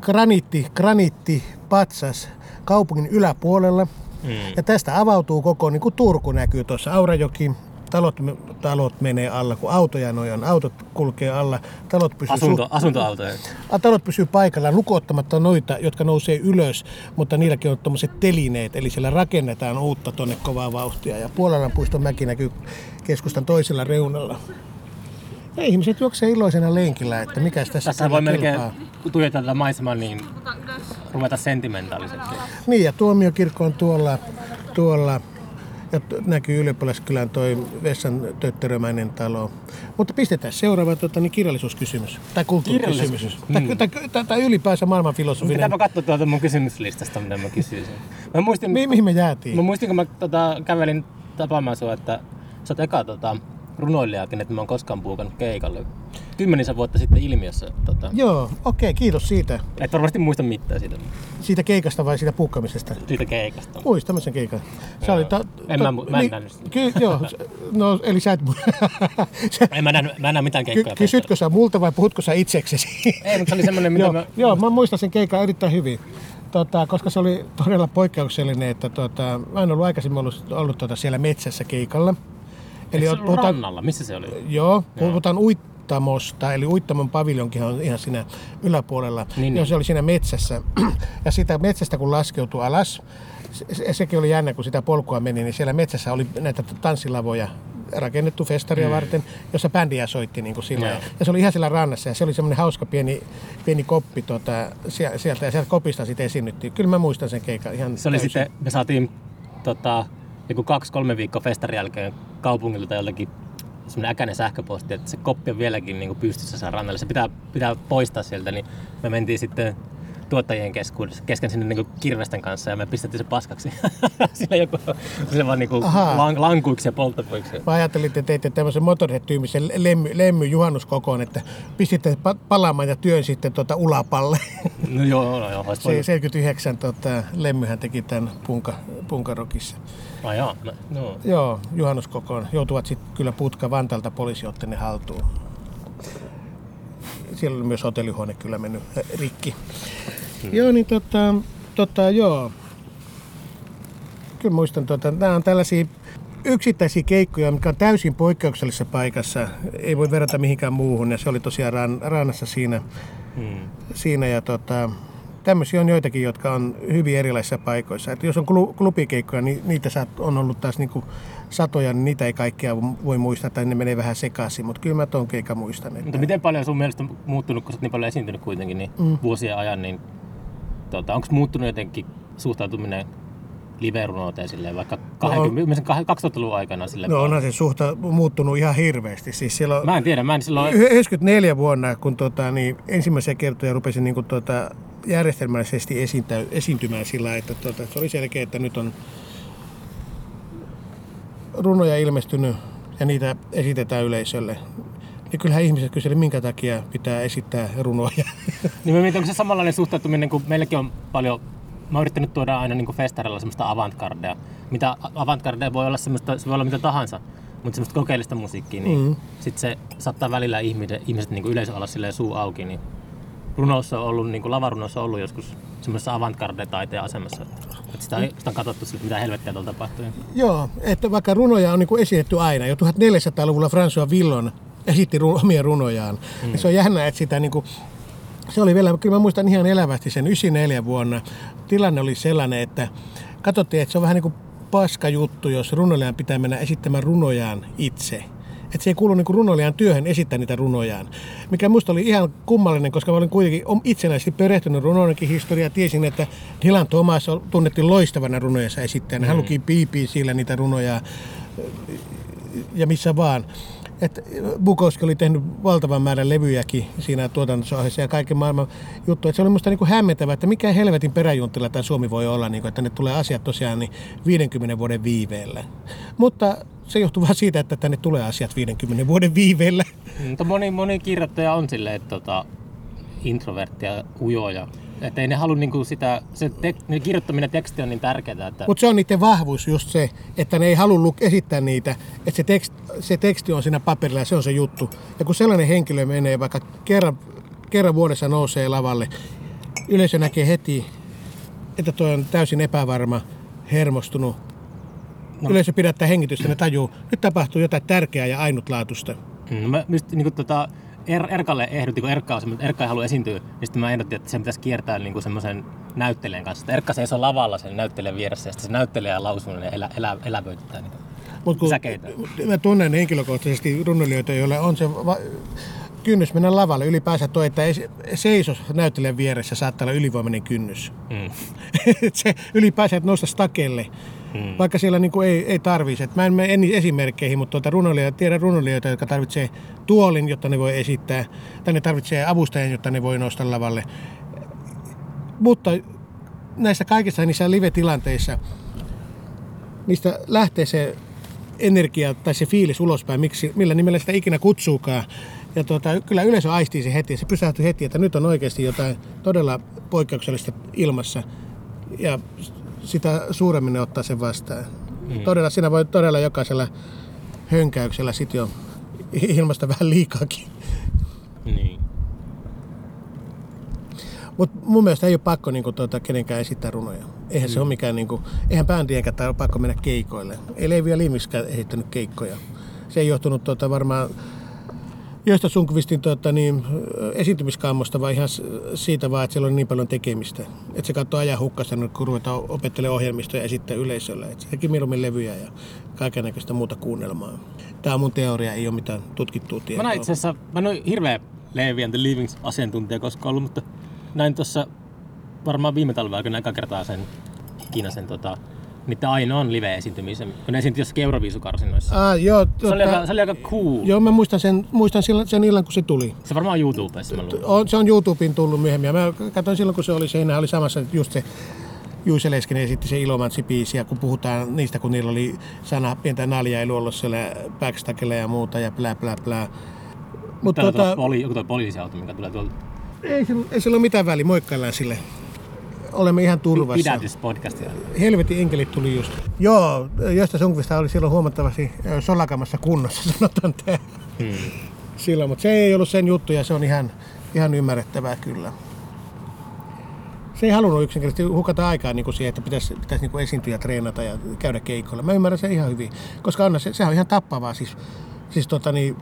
graniitti, graniitti patsas kaupungin yläpuolella. Mm. Ja tästä avautuu koko, niin kuin Turku näkyy tuossa, Aurajoki, talot, talot menee alla, kun autoja noin autot kulkee alla, talot pysyy, Asunto, asuntoautoja. su- talot pysyy paikallaan lukuottamatta noita, jotka nousee ylös, mutta niilläkin on tuommoiset telineet, eli siellä rakennetaan uutta tonne kovaa vauhtia. Ja Puolalan puiston mäki näkyy keskustan toisella reunalla. Ja ihmiset juoksee iloisena lenkillä, että mikä tässä Tässä voi melkein, kelpaa. kun tuijotetaan tätä maisemaa, niin ruveta sentimentaaliseksi. Niin, ja tuomiokirkko on tuolla, tuolla ja näkyy ylioppilaskylän toi vessan tötterömäinen talo. Mutta pistetään seuraava tota, niin kirjallisuuskysymys. Tai kulttuurikysymys. Kirjallisuus. Tai, Hmm. tai, tai, tai, ylipäänsä maailman filosofinen. Pitääpä katsoa tuolta mun kysymyslistasta, mitä mä kysyisin. Mä muistin, Mi- mihin me jäätiin? mä muistin kun mä tota, kävelin tapaamaan sua, että sä oot eka tota, runoilijakin, että mä oon koskaan puukannut keikalle. Kymmenisen vuotta sitten ilmiössä. Tota, Joo, okei, kiitos siitä. et varmasti muista mitään siitä, Siitä keikasta vai siitä puukkamisesta? siitä keikasta. Muistamme sen keikan. Joo. oli ta, En mä mä en nähnyt sitä. ky, joo, no eli sä et... (laughs) se, En mä nähnyt, mä en näe mitään ky, keikkoja. kysytkö sä multa vai puhutko sä itseksesi? Ei, mutta se oli semmoinen, mitä joo, mä... joo, mä muistan sen keikan erittäin hyvin. Tota, koska se oli todella poikkeuksellinen, että tota, mä en ollut aikaisemmin ollut, ollut tota siellä metsässä keikalla. Eli se puhutaan, rannalla? Missä se oli? joo, puhutaan uittamosta, eli uittamon paviljonkin on ihan siinä yläpuolella. Niin, Joo, niin. se oli siinä metsässä. (clears throat) Ja sitä metsästä kun laskeutui alas, se, se, sekin oli jännä, kun sitä polkua meni, niin siellä metsässä oli näitä tanssilavoja rakennettu festaria mm. varten, jossa bändiä soitti niin kuin sillä. Joo. Ja se oli ihan siellä rannassa ja se oli semmoinen hauska pieni, pieni koppi tota, sie- sieltä ja sieltä kopista sitten esiinnyttiin. Kyllä mä muistan sen keikan ihan Se oli täysin. sitten, me saatiin tota, joku kaksi-kolme viikkoa festarin jälkeen kaupungilta joltakin semmoinen äkäinen sähköposti, että se koppi on vieläkin niin kuin pystyssä siellä rannalla. Se pitää, pitää poistaa sieltä, niin me mentiin sitten tuottajien keskuudessa, kesken sinne niin kirvesten kanssa ja me pistettiin se paskaksi. (laughs) Sillä joku, se vaan niin lang, lankuiksi ja polttapuiksi. Mä ajattelin, että teitte tämmöisen Motorhead-tyymisen lemmy, lemmy juhannuskokoon, että pistitte pa- palaamaan ja työn sitten tota ulapalle. (laughs) No joo, no joo, Se voinut. 79 tota, lemmyhän teki tämän punka, punkarokissa. Ai joo, no, no. Joo, juhannuskokoon. Joutuvat sitten kyllä putka Vantalta poliisi otti ne haltuun. Siellä oli myös hotellihuone kyllä mennyt äh, rikki. Hmm. Joo, niin tota, tota, joo. Kyllä muistan, tota, nämä on tällaisia yksittäisiä keikkoja, mikä on täysin poikkeuksellisessa paikassa. Ei voi verrata mihinkään muuhun. Ja se oli tosiaan ran, rannassa siinä. Hmm. siinä ja tota, tämmöisiä on joitakin, jotka on hyvin erilaisissa paikoissa. Et jos on klu- klubikeikkoja, niin niitä saat- on ollut taas niinku satoja, niin niitä ei kaikkia voi muistaa, tai ne menee vähän sekaisin, mutta kyllä mä ton keikan muistan. Että... Mutta miten paljon sun mielestä on muuttunut, kun sä niin paljon esiintynyt kuitenkin niin mm. vuosien ajan, niin tota, onko muuttunut jotenkin suhtautuminen live-runouteen silleen, vaikka 20, no, 2000-luvun aikana silleen? No onhan se suhta muuttunut ihan hirveästi. Siis silloin Mä en tiedä, mä en silloin... 94 vuonna, kun tota, niin ensimmäisiä kertoja rupesin niin kuin, tota, järjestelmällisesti esiintä, esiintymään sillä, että tota, se oli selkeä, että nyt on runoja ilmestynyt ja niitä esitetään yleisölle. Niin kyllähän ihmiset kyselivät, minkä takia pitää esittää runoja. (laughs) Niin mä mietin, onko se samanlainen suhtautuminen, kun meilläkin on paljon... Mä oon yrittänyt tuoda aina niin festarilla semmoista avantgardea. Mitä avantgardea voi olla semmoista, se voi olla mitä tahansa, mutta semmoista kokeellista musiikkia, niin mm. sit se saattaa välillä ihmiset, ihmiset niin yleisö olla silleen suu auki, niin runossa on ollut, niin kuin lavarunossa on ollut joskus semmoisessa avantgarde-taiteen asemassa. Että sitä, mm. sitä on katsottu siltä, mitä helvettiä tuolla tapahtuu. Joo, että vaikka runoja on niin esitetty aina. Jo 1400-luvulla François Villon esitti ru- omia runojaan. Mm. Ja se on jännä, että sitä niin kuin, se oli vielä, kyllä mä muistan ihan elävästi sen 94 vuonna. Tilanne oli sellainen, että katsottiin, että se on vähän niin kuin paska juttu, jos runoilijan pitää mennä esittämään runojaan itse. Että se ei kuulu niin runoilijan työhön esittää niitä runojaan. Mikä musta oli ihan kummallinen, koska mä olin kuitenkin itsenäisesti perehtynyt runoidenkin historiaa. Tiesin, että Dylan Thomas tunnettiin loistavana runojensa esittäjänä. Hän luki BBCllä niitä runoja ja missä vaan. Et Bukowski oli tehnyt valtavan määrän levyjäkin siinä tuotantosohjeessa ja kaiken maailman juttu. Et se oli musta niinku hämmentävää, että mikä helvetin peräjuntilla tämä Suomi voi olla, niinku, että ne tulee asiat tosiaan niin 50 vuoden viiveellä. Mutta se johtuu vaan siitä, että tänne tulee asiat 50 vuoden viiveellä. Mutta moni, moni kirjoittaja on silleen, että tota, introverttia, ujoja. Että ei ne halua niinku sitä, se tek, ne kirjoittaminen teksti on niin tärkeää, että Mutta se on niiden vahvuus just se, että ne ei halua luk- esittää niitä, että se, tekst, se teksti on siinä paperilla ja se on se juttu. Ja kun sellainen henkilö menee vaikka kerran, kerran vuodessa nousee lavalle, yleisö näkee heti, että toi on täysin epävarma, hermostunut. No. Yleisö pidättää hengitystä, ne tajuu, nyt tapahtuu jotain tärkeää ja ainutlaatuista. Mm, mä just niin tota, er, Erkalle ehdotin, kun Erkka, on semmoinen- Erkka ei halua esiintyä, niin sitten mä ehdotin, että sen pitäisi kiertää niin semmoisen näyttelijän kanssa. Että Erkka seisoo lavalla sen näyttelijän vieressä ja sitten se näyttelijä lausuu ja elä, elä, elävöitetään niitä. Mut kun säkeitä. Mä tunnen henkilökohtaisesti runoilijoita, joilla on se va- kynnys mennä lavalle ylipäänsä toi, että ei seisos näyttelijän vieressä saattaa olla ylivoimainen kynnys. Mm. (laughs) Se ylipäänsä, että nousta stakelle, Mm. vaikka siellä niinku ei, ei tarvitsisi. Mä en mene esimerkkeihin, mutta tuota runoilijoita, tiedän runoilijoita, jotka tarvitsee tuolin, jotta ne voi esittää, tai ne tarvitsee avustajan, jotta ne voi nousta lavalle. Mutta näissä kaikissa niissä live-tilanteissa, niistä lähtee se energia tai se fiilis ulospäin, miksi, millä nimellä sitä ikinä kutsuukaan. Ja tuota, kyllä yleisö aistii se heti, se pysähtyy heti, että nyt on oikeasti jotain todella poikkeuksellista ilmassa. Ja sitä suuremmin ne ottaa sen vastaan. Mm. Todella, siinä voi todella jokaisella hönkäyksellä sit jo ilmasta vähän liikaakin. Niin. Mutta mun mielestä ei ole pakko niinku, tuota, kenenkään esittää runoja. Eihän mm. se ole mikään, niinku, eihän bändienkään tai ole pakko mennä keikoille. Ei Levi ja Limiskään esittänyt keikkoja. Se ei johtunut tuota, varmaan Josta Sunkvistin tuota, niin, esiintymiskammosta, vaan ihan siitä vaan, että siellä on niin paljon tekemistä. Että se katsoo ajan hukkasta, kun ruvetaan opettelemaan ohjelmistoja ja esittää yleisölle. Että se teki mieluummin levyjä ja kaikenlaista muuta kuunnelmaa. Tämä on mun teoria, ei ole mitään tutkittua Mä tietoa. näin itse asiassa, mä en ole hirveä Levi and the Livings asiantuntija koskaan ollut, mutta näin tuossa varmaan viime talven aikana eka kertaa sen ikinä sen tota, niiden ainoan live-esiintymisen, kun ne esiintyi jossakin Euroviisukarsinoissa. Ah, joo, Se oli, tota- aika, se oli aika cool. Joo, mä muistan sen, muistan silloin, sen illan, kun se tuli. Se varmaan on YouTubessa, mä luulen. Se on YouTubeen tullut myöhemmin. Mä katsoin silloin, kun se oli siinä, oli samassa just se Juise Leskinen esitti se Ilomantsi-biisi, ja kun puhutaan niistä, kun niillä oli sana pientä naljailu ollut siellä backstagella ja muuta ja plää plää plää. Mutta Täällä tota... poli, joku tuo poliisiauto, mikä tulee tuolta ei, ei sillä ole mitään väliä, moikkaillaan sille. Olemme ihan turvassa. pidätyspodcastia. Helvetin enkelit tuli just. Joo, Josta Sunkvista oli silloin huomattavasti solakamassa kunnossa, (laughs) sanotaan tämä. Hmm. silloin, mutta se ei ollut sen juttu ja se on ihan, ihan ymmärrettävää kyllä. Se ei halunnut yksinkertaisesti hukata aikaa niin kuin siihen, että pitäisi, pitäisi niin kuin esiintyä treenata ja käydä keikoilla. Mä ymmärrän sen ihan hyvin, koska on, se, sehän on ihan tappavaa. Siis, siis tota niin,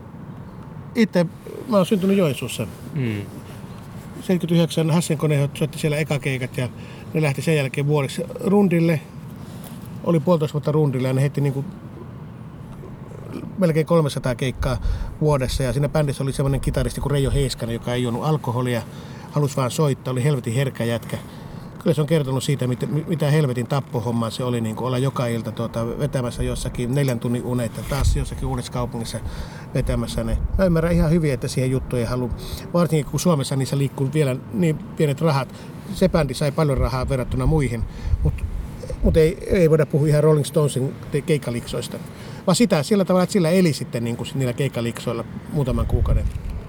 itse mä oon syntynyt Joensuussa. Hmm. 79 Hassenkone soitti siellä ekakeikat ja ne lähti sen jälkeen vuodeksi rundille. Oli puolitoista vuotta rundille ja ne heitti niinku melkein 300 keikkaa vuodessa. Ja siinä bändissä oli semmoinen kitaristi kuin Reijo Heiskanen, joka ei juonut alkoholia, halusi vaan soittaa, oli helvetin herkkä jätkä. Kyllä se on kertonut siitä, mitä, mitä helvetin tappohommaa se oli niin olla joka ilta tuota, vetämässä jossakin neljän tunnin unet ja taas jossakin uudessa kaupungissa vetämässä ne. Mä ymmärrän ihan hyvin, että siihen juttuun ei halua, varsinkin kun Suomessa niissä liikkuu vielä niin pienet rahat. Se bändi sai paljon rahaa verrattuna muihin, mutta mut ei, ei voida puhua ihan Rolling Stonesin keikkaliksoista. Vaan sitä sillä tavalla, että sillä eli sitten niin kuin niillä keikkaliksoilla muutaman kuukauden.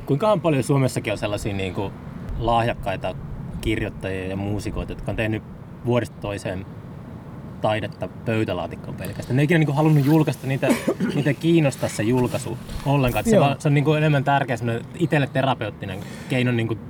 Kuinka paljon Suomessakin on sellaisia niin kuin, lahjakkaita kirjoittajia ja muusikoita, jotka on tehnyt vuodesta toiseen taidetta pöytälaatikkoon pelkästään. Ne ei ikinä niin halunnut julkaista niitä, (clears throat) niitä kiinnostaa se julkaisu ollenkaan. Se, vaan, se on niin kuin, enemmän tärkeä itselle terapeuttinen keino niin kuin,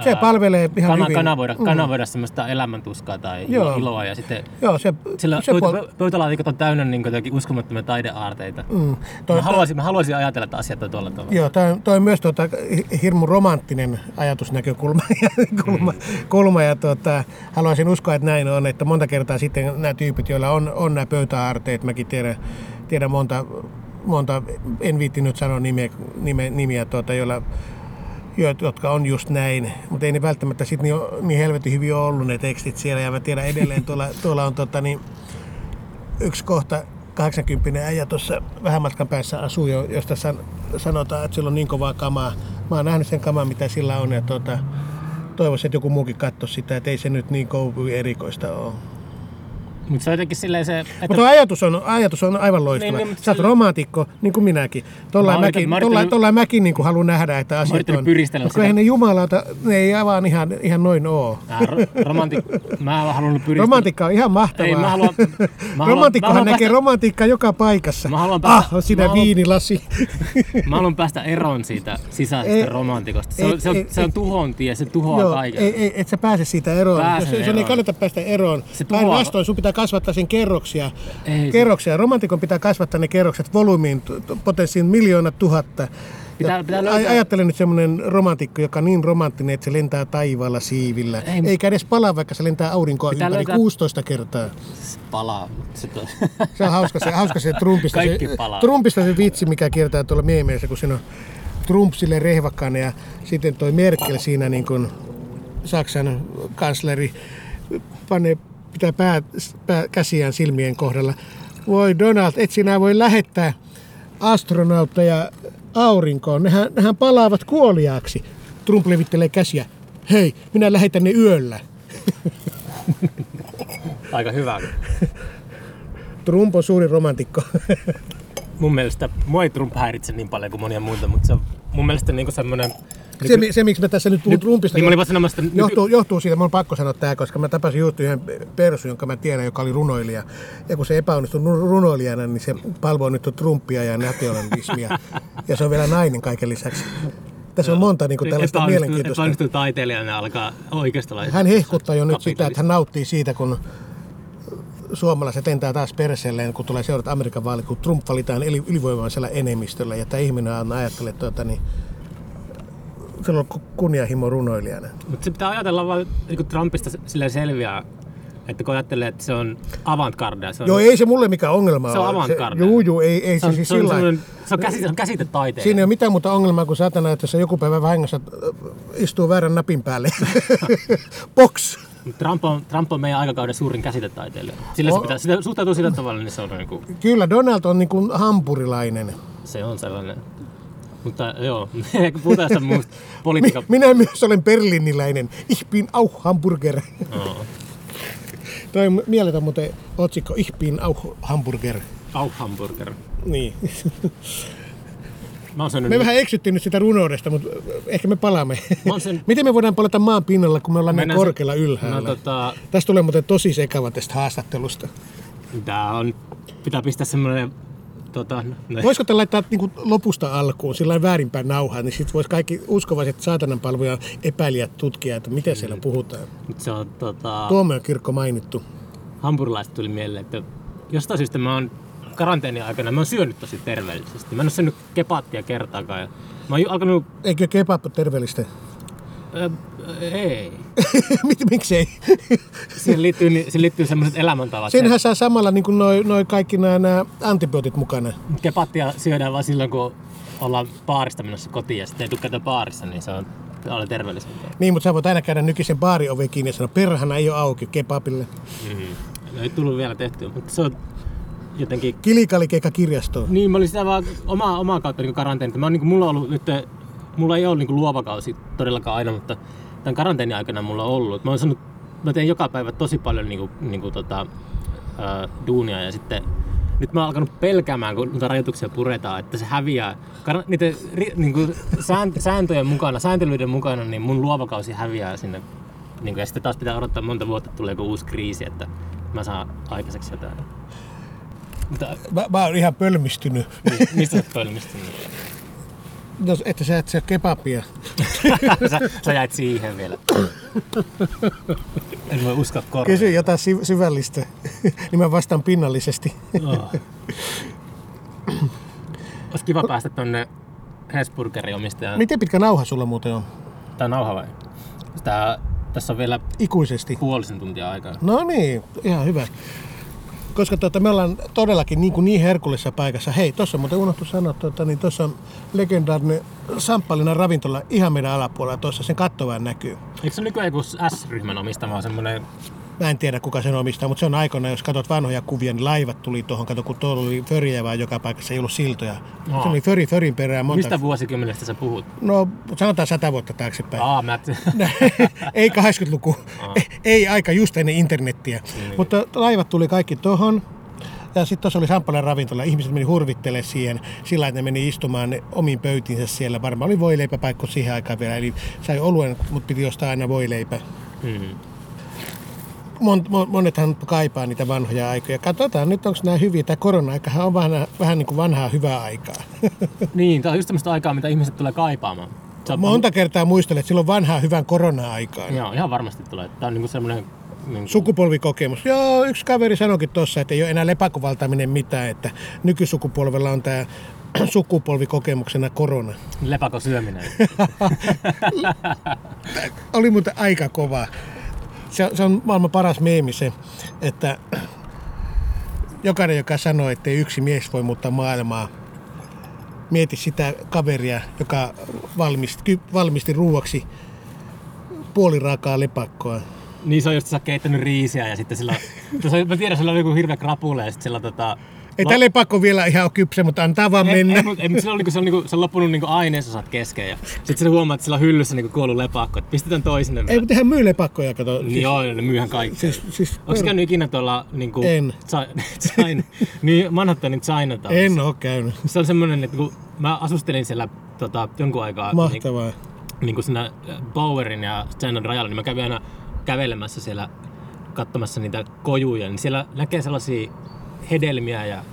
Se ää, palvelee ihan kana, hyvin. kanavoida, Mm. kanavoida semmoista elämäntuskaa tai Joo. iloa ja sitten Joo, se, sillä se pöytä, puol- pöytälaatikot on täynnä niin uskomattomia taideaarteita. mm, toi, Mä haluaisin, mä haluaisin ajatella, että asiat on tuolla tavalla. Joo, toi, toi on myös tuota, hi- hirmu romanttinen ajatusnäkökulma (laughs) ja, kulma, Mm. kulma, ja tuota, haluaisin uskoa, että näin on, että monta kertaa sitten nämä tyypit, joilla on, on nämä pöytäaarteet, mäkin tiedän, tiedän monta, monta, en viitti nyt sanoa nimiä, nime, nimiä tuota, joilla, jo- jotka on just näin, mutta ei ne välttämättä sit niin, niin helvetin hyvin ole ollut ne tekstit siellä, ja mä tiedän edelleen, (laughs) tuolla, tuolla on tota, niin, yksi kohta 80 äijä tuossa vähän matkan päässä asuu, jo, josta san, sanotaan, että sillä on niin kovaa kamaa. Mä oon nähnyt sen kamaa, mitä sillä on, ja tuota, toivoisin, että joku muukin katsoisi sitä, että ei se nyt niin kovin erikoista ole. Mutta se on jotenkin silleen se, että Mutta ajatus on, ajatus on aivan loistava. Niin, Niin, mutta Sä oot romantikko, niin kuin minäkin. Tuollain Mä mäkin, oon tollain, tollain mäkin niin kuin haluan nähdä, että asiat on. pyristellä sitä. eihän ne jumalauta, ne ei vaan ihan, ihan noin oo. Ää, ro- romanti... Mä en halunnut pyristellä. Romantiikka on ihan mahtavaa. Ei, mä haluan- mä (laughs) haluan- Romantikkohan mä haluan näkee päästä- romantiikkaa joka paikassa. Mä haluan ah, päästä- on siinä mä haluan- viinilasi. (laughs) Mä haluan päästä eroon siitä sisäisestä Ei, romantikosta. Se ei, on, se on, ei, se on ei. tuhon tie, se tuhoaa Joo, kaiken. ei, ei, et sä pääse siitä eroon. Pääsen Jos, jos ei eroon. kannata päästä eroon. Se Päinvastoin sun pitää kasvattaa sen kerroksia. Ei se- kerroksia. Romantikon pitää kasvattaa ne kerrokset volyymiin, potenssiin miljoona tuhatta. Pitää, pitää löytää, ajattelen nyt semmoinen romantikko, joka on niin romanttinen, että se lentää taivaalla siivillä. Ei, Eikä edes palaa, vaikka se lentää aurinkoa Pitää ympäri löytää- 16 kertaa. palaa. Se. Se on hauska se, hauska se Trumpista. Kaikki se, palaa. Trumpista se vitsi, mikä kiertää tuolla meemeissä, kun siinä on Trump sille rehvakkaana ja sitten toi Merkel siinä niin kuin Saksan kansleri panee, pitää pää, pää, käsiään silmien kohdalla. Voi Donald, et sinä voi lähettää astronautteja aurinkoon. Nehän, nehän palaavat kuoliaaksi. Trump levittelee käsiä. Hei, minä lähetän ne yöllä. (laughs) Aika hyvä. Trump on suuri romantikko. Mun mielestä mua ei Trump häiritse niin paljon kuin monia muita, mutta se on mun mielestä niinku semmoinen... Se, mi- se, miksi mä tässä nyt puhun Trumpista, Niin mä olin vaan sanomassa, että Johtuu, johtuu siitä, mun on pakko sanoa tämä, koska mä tapasin juuri yhden persun, jonka mä tiedän, joka oli runoilija. Ja kun se epäonnistui ru- runoilijana, niin se palvoi nyt Trumpia ja nationalismia. (laughs) ja se on vielä nainen kaiken lisäksi. Tässä on monta niin kuin, tällaista epäonnistuu- mielenkiintoista. Epäonnistuu taiteilijana ja alkaa oikeasta laittaa. Hän hehkuttaa jo nyt sitä, että hän nauttii siitä, kun suomalaiset lentää taas perseelleen, kun tulee seurata Amerikan vaalit, kun Trump valitaan eli- ylivoimaisella enemmistöllä. Ja tämä ihminen on ajattelee, että tuota, niin, sillä on ku- kunnianhimo runoilijana. Mutta se pitää ajatella vaan niin Trumpista silleen selviää, että kun ajattelee, että se on avantgardea. Se on, Joo, ei se mulle mikään ongelma Se on ole. avantgarde. Juu, juu, ei, ei se on, se, siis se on, sillä semmoinen- se on, käsite, se on käsitetaiteilija. Siinä ei ole mitään muuta ongelmaa kuin satana, että jos joku päivä vahingossa äh, istuu väärän napin päälle. (laughs) Box! Trump on, Trump on meidän aikakauden suurin käsitetaiteilija. Sillä se pitää, sitä suhtautuu sillä tavalla, niin se on, niin kuin, Kyllä, Donald on niin kuin hampurilainen. se on sellainen. Mutta joo, (laughs) kun puhutaan jostain muusta politiikan... minä myös olen berliniläinen. Ich bin auch Hamburger. Oh, Toi on mieletön muuten otsikko Ich bin auch Hamburger. au hamburger. Niin. Mä oon. Me vähän eksyttiin nyt sitä runoudesta, mutta ehkä me palaamme. Sen- Miten me voidaan palata maan pinnalla, kun me ollaan näin se- korkealla ylhäällä? No tota, Tästä tulee muuten tosi sekava tästä haastattelusta. tää on... Pitää pistää semmonen... Tota, no, Voisiko te laittaa niin lopusta alkuun sillä väärinpäin nauhaan, niin sitten voisi kaikki uskovaiset saatananpalvoja epäilijät tutkia, että miten siellä puhutaan. nyt se on tota... Tuomion kirkko mainittu. hampurilaista tuli mieleen, että jostain syystä mä oon karanteenin aikana, mä oon syönyt tosi terveellisesti. Mä en oo syönyt kepaattia kertaakaan. Mä oon alkanut... Eikö kebab terveellistä? Äh, ei. (laughs) Mit- Miksei? (laughs) Siihen liittyy, siihen liittyy semmoiset elämäntavat. Siinähän saa samalla niin kuin noi, noi kaikki nämä, antibiootit mukana. Se Kepaattia syödään vaan silloin, kun ollaan baarista menossa kotiin ja sitten ei tykkää baarissa, niin se on paljon terveellisempää. Niin, mutta sä voit aina käydä nykyisen baarioven kiinni ja sanoa, perhana ei ole auki kebabille. Mm. Ei tullut vielä tehtyä, mutta se on jotenkin... Kilikalikeka kirjastoon. Niin, mä olin sitä vaan omaa, omaa kautta niin karanteenita. Mä oon, niin mulla on ollut nyt, mulla ei ole niin luova kausi todellakaan aina, mutta tämän karanteenin aikana mulla on ollut. Mä oon sanonut, mä teen joka päivä tosi paljon niin kuin, niin kuin, tota, ää, duunia ja sitten nyt mä oon alkanut pelkäämään, kun niitä rajoituksia puretaan, että se häviää. Kar- niiden ri, niin kuin sään- sääntöjen mukana, sääntelyiden mukana, niin mun luova kausi häviää sinne. Niin kuin, ja sitten taas pitää odottaa monta vuotta, että tulee joku uusi kriisi, että mä saan aikaiseksi jotain. Mutta Mä, mä oon ihan pölmistynyt, Mi- Mistä sä pölmistynyt? No, että sä et syö kebabia. (laughs) sä, sä jäit siihen vielä. En voi uskoa korvia. Kysy jotain sy- syvällistä, (laughs) niin mä vastaan pinnallisesti. Oh. (laughs) Olisi kiva päästä tonne Hesburgerin omistajan. Miten pitkä nauha sulla muuten on? Tää on nauha vai? Tää, tässä on vielä Ikuisesti. puolisen tuntia aikaa. No niin, ihan hyvä. Koska tuota, me ollaan todellakin niin, kuin niin herkullisessa paikassa. Hei, tuossa muuten unohtu sanoa, tuota, niin tuossa on legendaarinen Samppalina ravintola ihan meidän alapuolella. Tuossa sen katto vaan näkyy. Eikö se nykyään joku S-ryhmän omistama semmonen... Mä en tiedä kuka sen omistaa, mutta se on aikoina, jos katsot vanhoja kuvia, niin laivat tuli tuohon. Kato, kun tuolla oli föriä vaan joka paikassa, ei ollut siltoja. Aa. Se oli föri förin perään monta. Mistä vuosikymmenestä sä puhut? No, sanotaan sata vuotta taaksepäin. Aa, mä... (laughs) ei 80-luku, ei aika just ennen internettiä. Niin. Mutta laivat tuli kaikki tohon. Ja sitten tuossa oli Sampalan ravintola. Ihmiset meni hurvittele siihen sillä, että ne meni istumaan omiin pöytiinsä siellä. Varmaan oli voileipäpaikko siihen aikaan vielä. Eli sai oluen, mutta piti ostaa aina voileipä. mm. Mon, mon, monethan kaipaa niitä vanhoja aikoja. Katsotaan nyt, onko nämä hyviä. Tämä korona-aikahan on vähän, vähän niin kuin vanhaa hyvää aikaa. (laughs) Niin, tää on just semmoista aikaa, mitä ihmiset tulee kaipaamaan. Se on, Monta kertaa muistelen, että silloin vanhaa hyvän korona-aikaa. Joo, ihan varmasti tulee. Tää on niinku semmonen... Niinku, Sukupolvikokemus. Joo, yksi kaveri sanoikin tuossa, että ei ole enää lepakovaltaaminen mitään, että nykysukupolvella on tämä (clears throat) sukupolvikokemuksena korona. Lepako syöminen. (laughs) (laughs) Oli muuten aika kova. Se, se on maailman paras meemi se, että jokainen, joka sanoo, että yksi mies voi muuttaa maailmaa, mieti sitä kaveria, joka valmisti, valmisti ruuaksi puoliraakaa lepakkoa. niin se on just, sä keittänyt riisiä ja sitten sillä... Mä tiedän, sillä on joku hirveä krapule ja sitten sillä tota... Ei tämä lepakko vielä ihan ole kypsä, mutta antaa vaan Ei, mennä. ei, ei, sillä on, niinku, se on, niinku, se on loppunut niinku ainesosat kesken ja sitten sä huomaat, että sillä on hyllyssä niinku kuollut lepakko, että pistetään toisenne Ei, mutta eihän myy lepakkoja, kato. Niin joo, ne myyhän kaikki. siis, siis, Onko käynyt ikinä tuolla niinku... En. Chi- (laughs) China, niin Manhattanin Chinatownissa? en ole käynyt. Se on semmonen, että kun mä asustelin siellä tota, jonkun aikaa niin, Mahtavaa. niin kuin siinä Bowerin ja Chinan rajalla, niin mä kävin aina kävelemässä siellä katsomassa niitä kojuja, niin siellä näkee sellaisia hedelmiä ja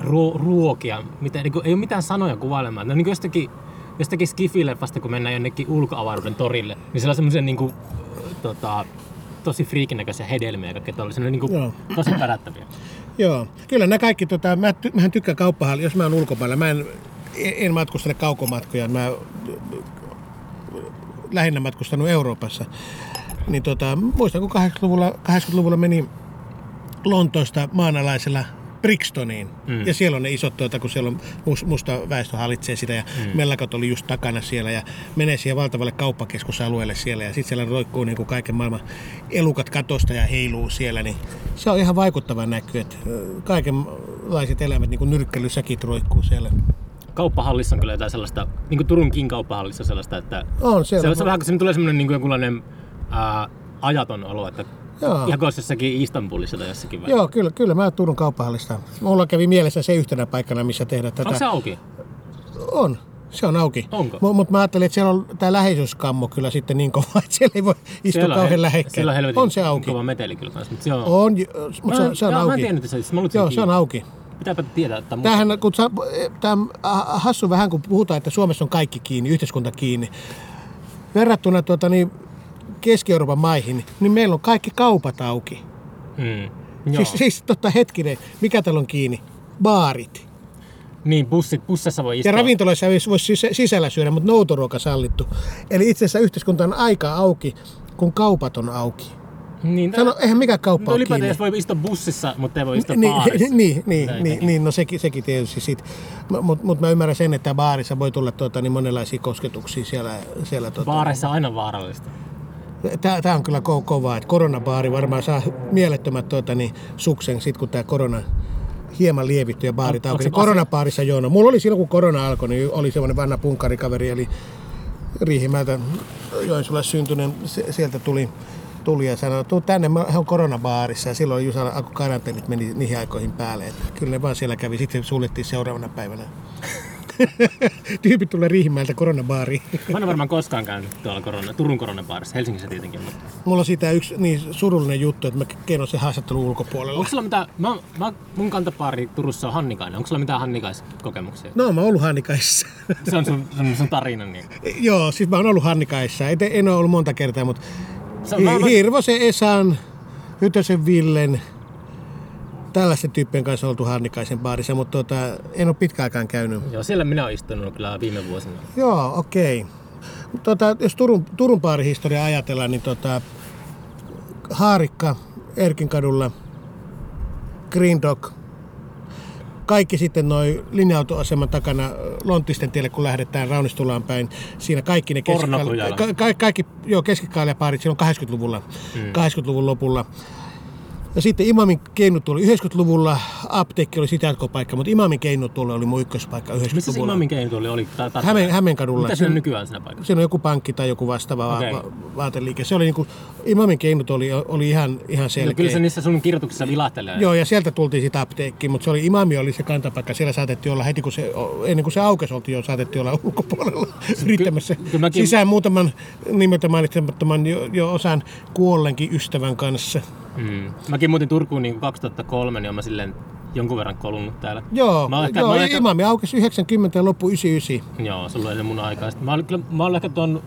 ruo- ruokia, mitä niin kuin, ei ole mitään sanoja kuvailemaan. Ne on niin kuin jostakin, jostakin skifileffasta, kun mennään jonnekin ulkoavaruuden torille, niin siellä on semmoisia niin kuin, tota, tosi friikin näköisiä hedelmiä ja kaikkea. Ne on niin kuin, Joo. tosi pärättäviä. Joo, kyllä nämä kaikki, tota, mä, ty, mähän tykkään kauppahalli, jos mä oon ulkomailla, mä en, en matkustele kaukomatkoja, mä lähinnä matkustanut Euroopassa. Niin tota, muistan, kun 80-luvulla, 80-luvulla meni Lontoosta maanalaisella Brixtoniin. Mm. Ja siellä on ne isot, tuota, kun siellä on mus, musta väestö hallitsee sitä ja mm. mellakot oli just takana siellä ja menee siihen valtavalle kauppakeskusalueelle siellä ja sitten siellä roikkuu niin kuin kaiken maailman elukat katosta ja heiluu siellä, niin se on ihan vaikuttava näky, että kaikenlaiset eläimet, niin kuin nyrkkelysäkit roikkuu siellä. Kauppahallissa on kyllä jotain sellaista, niin kuin Turunkin kauppahallissa sellaista, että On se, siellä. se on vähän kun sinne tulee semmoinen niin kuin jonkunlainen ää, ajaton olo, että Joo. olisi jossakin Istanbulissa tai jossakin vai? Joo, kyllä, kyllä mä Turun kauppahallista. Mulla kävi mielessä se yhtenä paikkana, missä tehdä tätä. Onko se auki? On. Se on auki. Onko? Mutta mä ajattelin, että siellä on tämä läheisyyskammo kyllä sitten niin kova, että siellä ei voi istua Siellä kauhean lähekkäin. On on se auki. kova meteli kyllä kanssa, mutta se on... On, mutta se, se on Mä en auki. tiennyt, että se, mä luulin, että Joo, se on auki. Pitääpä tietää, että mutta... Tämähän, kun sä, tämä on hassu vähän, kun puhutaan, että Suomessa on kaikki kiinni, yhteiskunta kiinni. Verrattuna tuota, niin Keski-Euroopan maihin, niin meillä on kaikki kaupat auki. Mm. Joo. Siis, siis totta hetkinen, mikä täällä on kiinni? Baarit. Niin, bussit, bussissa voi istua. Ja ravintoloissa ei voisi sisällä syödä, mutta noutoruoka sallittu. Eli itse asiassa yhteiskunta on aika auki, kun kaupat on auki. Niin, Sano, eihän mikään kauppa mutta ole ylipäätään kiinni. jos voi istua bussissa, mutta ei voi istua Niin, baarissa. (laughs) niin, niin, niin, niin, no sekin, sekin tietysti sit. Mutta mut mä ymmärrän sen, että baarissa voi tulla tuota, niin monenlaisia kosketuksia siellä. siellä tuota. Baareissa on aina vaarallista. Tämä on kyllä ko- kovaa, että koronabaari varmaan saa mielettömät tuota, niin, suksen sit kun tämä korona hieman lievittyy ja baarit auki. Niin koronabaarissa joo, no, mulla oli silloin kun korona alkoi, niin oli semmoinen vanha punkkarikaveri, eli Riihimäeltä Joensuulla syntyneen, sieltä tuli, tuli ja sanoi, tuu tänne, he on koronabaarissa ja silloin just alkoi karanteenit meni niihin aikoihin päälle. Että kyllä ne vaan siellä kävi, sitten suljettiin seuraavana päivänä. (laughs) Tyypit tulee Riihimäeltä koronabaariin. Mä en varmaan koskaan käynyt tuolla korona, Turun koronabaarissa, Helsingissä tietenkin. Mutta... Mulla on siitä yksi niin surullinen juttu, että mä kenon sen haastattelun ulkopuolella. Onko sulla mitään, mä, mä, mun kantapaari Turussa on Hannikainen, onko sulla mitään Hannikaiskokemuksia? No, mä oon ollut Hannikaissa. (laughs) Se on sun, sun, sun tarina. Niin. Joo, siis mä oon ollut Hannikaissa. En, en ole ollut monta kertaa, mutta Se on, mä, mä, Hi- Hirvosen Esan, Hytösen Villen, tällaisten tyyppien kanssa oltu Hannikaisen baarissa, mutta tota, en ole pitkäaikaan käynyt. joo, siellä minä olen istunut kyllä viime vuosina. Joo, okei. Tota, jos Turun, Turun baarihistoriaa ajatellaan, niin tota, Haarikka, Erkin kadulla, Green Dog, kaikki sitten noin linja-autoaseman takana Lonttisten tielle, kun lähdetään Raunistulaan päin. Siinä kaikki ne Pornokujalla. ka- ka- kaikki joo, keskikaalijapaarit silloin 80-luvulla, mm. 80-luvun lopulla. Ja sitten Imamin keinut oli 90-luvulla, apteekki oli sitä jatkopaikka, mutta Imamin keinut oli mun ykköspaikka 90-luvulla. Missä se imamin keino oli? oli ta, ta, Hämeen, Hämeenkadulla. Mitä se on nykyään siinä paikassa? Siinä on joku pankki tai joku vastaava okay. va- vaateliike. Se oli niinku, imamin keinut oli, oli ihan, ihan No, selkeä. kyllä se niissä sun kirjoituksissa vilahtelee. Joo, ja sieltä tultiin sitä apteekkiin, mutta se oli imami oli se kantapaikka. Siellä saatettiin olla heti, kun se, ennen kuin se aukesi, oltiin jo saatettiin olla ulkopuolella yrittämässä kyllä mäkin- sisään muutaman nimeltä mainitsemattoman jo, jo osan kuollenkin ystävän kanssa. Mm. Mäkin muutin Turkuun niin 2003, niin mä silleen jonkun verran kolunut täällä. Joo, Mä ehkä- joo mä ehkä- imami aukesi 90 ja loppu 99. Joo, sulla oli se mun aika. Sitten Mä olin, kyllä, mä olin ehkä tuon,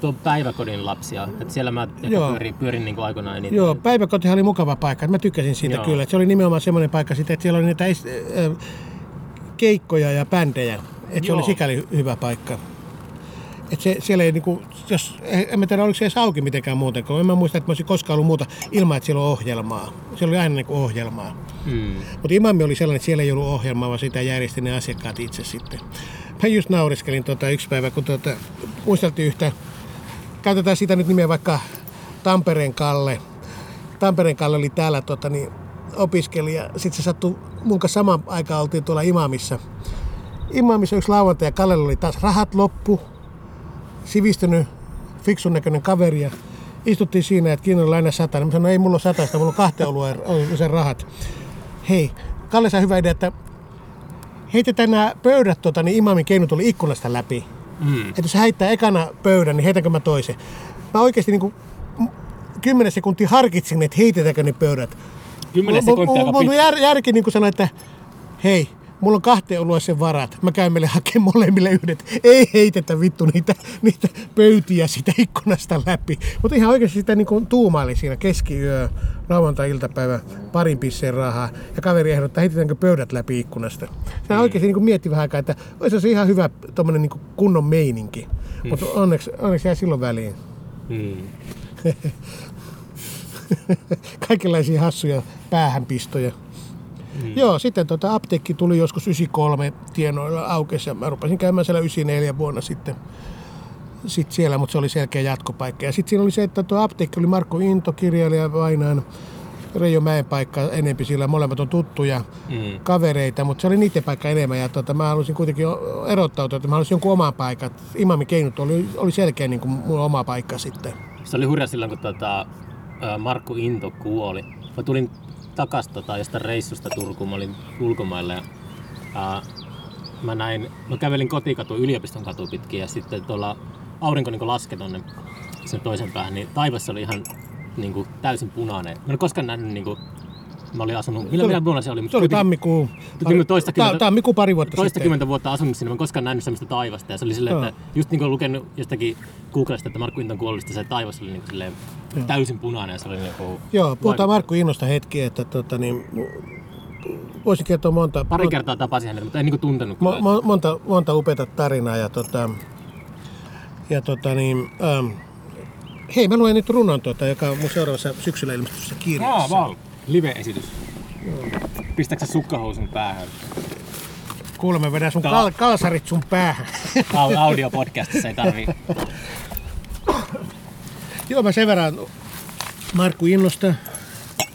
tuon päiväkodin lapsia. Et siellä mä Joo. pyörin, pyörin niin aikoinaan eniten. Joo, päiväkotihan oli mukava paikka. Mä tykkäsin siitä Joo. kyllä. Se oli nimenomaan semmoinen paikka, sitten, että siellä oli niitä äh, keikkoja ja bändejä. Että se oli sikäli hy- hyvä paikka. Et se, siellä ei niinku, jos, en mä tiedä oliko se edes auki mitenkään muuten, kun en mä muista, että mä olisin koskaan ollut muuta ilman, että siellä on ohjelmaa. Siellä oli aina niinku ohjelmaa. Mm. Mutta imami oli sellainen, että siellä ei ollut ohjelmaa, vaan sitä järjesti ne asiakkaat itse sitten. Mä just naureskelin tota yksi päivä, kun tota, muisteltiin yhtä, käytetään sitä nyt nimeä vaikka Tampereen Kalle. Tampereen Kalle oli täällä tota, niin, opiskelija. Sitten se sattui, mun kanssa samaan aikaan oltiin tuolla imamissa. Imamissa yksi lauantai ja Kallella oli taas rahat loppu. Sivistynyt, fiksun näköinen kaveri ja istuttiin siinä, että Kiinalla aina sata. Mä sanoin, ei mulla ole satasta, mulla on kahteen olueen on sen rahat. Hei, Kalle sai hyvä idea, että heitetään nämä pöydät tota, niin imamin keino tuli ikkunasta läpi. Mm. Että jos heittää ekana pöydän, niin heitänkö mä toisen. Mä oikeasti niin kuin, kymmenen sekuntia harkitsin, että heitetäänkö ne pöydät. Kymmenen Mulla- sekuntia mulla- jär, järki niin kuin sanoi, että hei, mulla on kahteen olueeseen varat. Mä käyn meille hakemaan molemmille yhdet. Ei heitetä vittu niitä, niitä pöytiä sitä ikkunasta läpi. Mutta ihan oikeasti sitä niin kuin tuumaili siinä keskiyö, lauantai-iltapäivä, parin pisseen rahaa. Ja kaveri ehdottaa, heitetäänkö pöydät läpi ikkunasta. Se oikeasti niin kuin mietti vähän aikaa, että olisi se ihan hyvä tommonen niin kuin kunnon meininki. Mutta onneksi, onneksi jäi silloin väliin. Mm. (laughs) Kaikenlaisia hassuja päähänpistoja. Mm. Joo, sitten tota apteekki tuli joskus 93 tienoilla aukesi ja mä rupesin käymään siellä 94 vuonna sitten sit siellä, mutta se oli selkeä jatkopaikka. Ja sitten siinä oli se, että tuo apteekki oli Markku Into, kirjailija Vainaan, Reijo Mäen paikka enempi sillä, molemmat on tuttuja Mm. kavereita, mutta se oli niiden paikka enemmän ja tota, mä halusin kuitenkin erottautua, että mä halusin jonkun oman paikan. Imamin keinut oli, oli selkeä niin kuin mun oma paikka sitten. Se oli hurja silloin, kun tota, Markku Into kuoli. Mä tulin takas tota, jostain reissusta Turkuun, mä olin ulkomailla ja ää, mä näin, mä kävelin kotikatu, yliopiston katu pitkin ja sitten tuolla aurinko niin laski tonne sen toisen päähän, niin taivas oli ihan niin kuin, täysin punainen. Mä en koskaan nähnyt, niin kuin, mä olin asunut, millä, millä vuonna se oli? Se oli tammikuu, Kyllä toistakymmentä- ta- tammikuu pari vuotta sitten. toistakymmentä vuotta asunut siinä, mä en koskaan nähnyt sellaista taivasta. Ja se oli silleen, Joo. että just niin kuin lukenut jostakin Googlesta, että Markku Inton kuollista, se taivas oli niin silleen täysin punainen se oli niin kuin Joo, puhutaan Markku Innosta hetki, että tota, niin, voisin kertoa monta, Pari monta, kertaa tapasin hänet, mutta en niin kuin tuntenut mo, mo, monta, monta upeata tarinaa. Ja, tota, ja tota, niin, ähm, hei, mä luen nyt runon, tuota, joka on mun seuraavassa syksyllä ilmestyssä kirjassa. Val. Live-esitys. Pistätkö sukkahousun päähän? Kuule, mä vedän sun kal- kalsarit sun päähän. Au- Audiopodcastissa ei tarvii. Joo, mä sen verran Markku Innosta,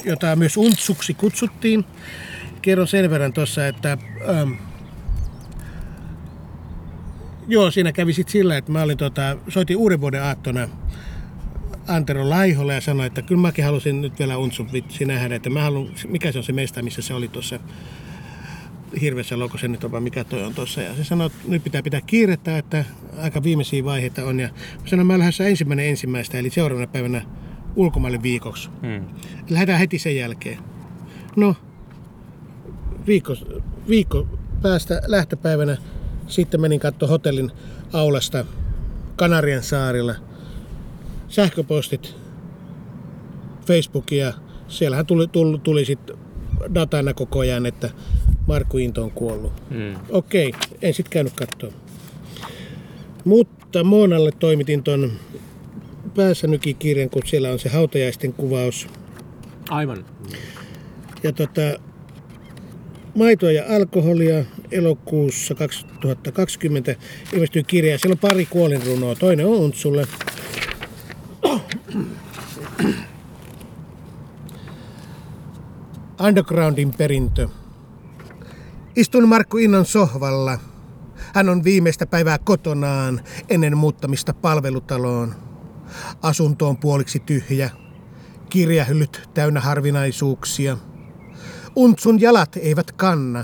jota myös Untsuksi kutsuttiin. Kerron sen verran tuossa, että ähm, joo, siinä kävi sit sillä, että mä olin tota, soitin uuden vuoden aattona Antero Laiholle ja sanoin, että kyllä mäkin halusin nyt vielä Untsun vitsi nähdä, että mä haluan, mikä se on se mesta, missä se oli tuossa hirveässä loukossa nyt on, mikä toi on tuossa. Ja se sanoi, että nyt pitää pitää kiirettä, että aika viimeisiä vaiheita on. Ja mä sanoin, mä lähdössä ensimmäinen ensimmäistä, eli seuraavana päivänä ulkomaille viikoksi. Hmm. Lähdetään heti sen jälkeen. No, viikko, viikko päästä lähtöpäivänä sitten menin katsomaan hotellin aulasta Kanarian saarilla. Sähköpostit, Facebookia. Siellähän tuli, tuli, tuli sitten datana koko ajan, että Markku Into on kuollut. Hmm. Okei, en sitten käynyt katsoa. Mutta Moonalle toimitin ton pääsänykikirjan, kun siellä on se hautajaisten kuvaus. Aivan. Ja tota, maitoa ja alkoholia elokuussa 2020 ilmestyy kirja. Siellä on pari kuolinrunoa. Toinen on Untsulle. Undergroundin perintö. Istun Markku Innon sohvalla. Hän on viimeistä päivää kotonaan ennen muuttamista palvelutaloon. Asunto on puoliksi tyhjä. Kirjahyllyt täynnä harvinaisuuksia. Untsun jalat eivät kanna.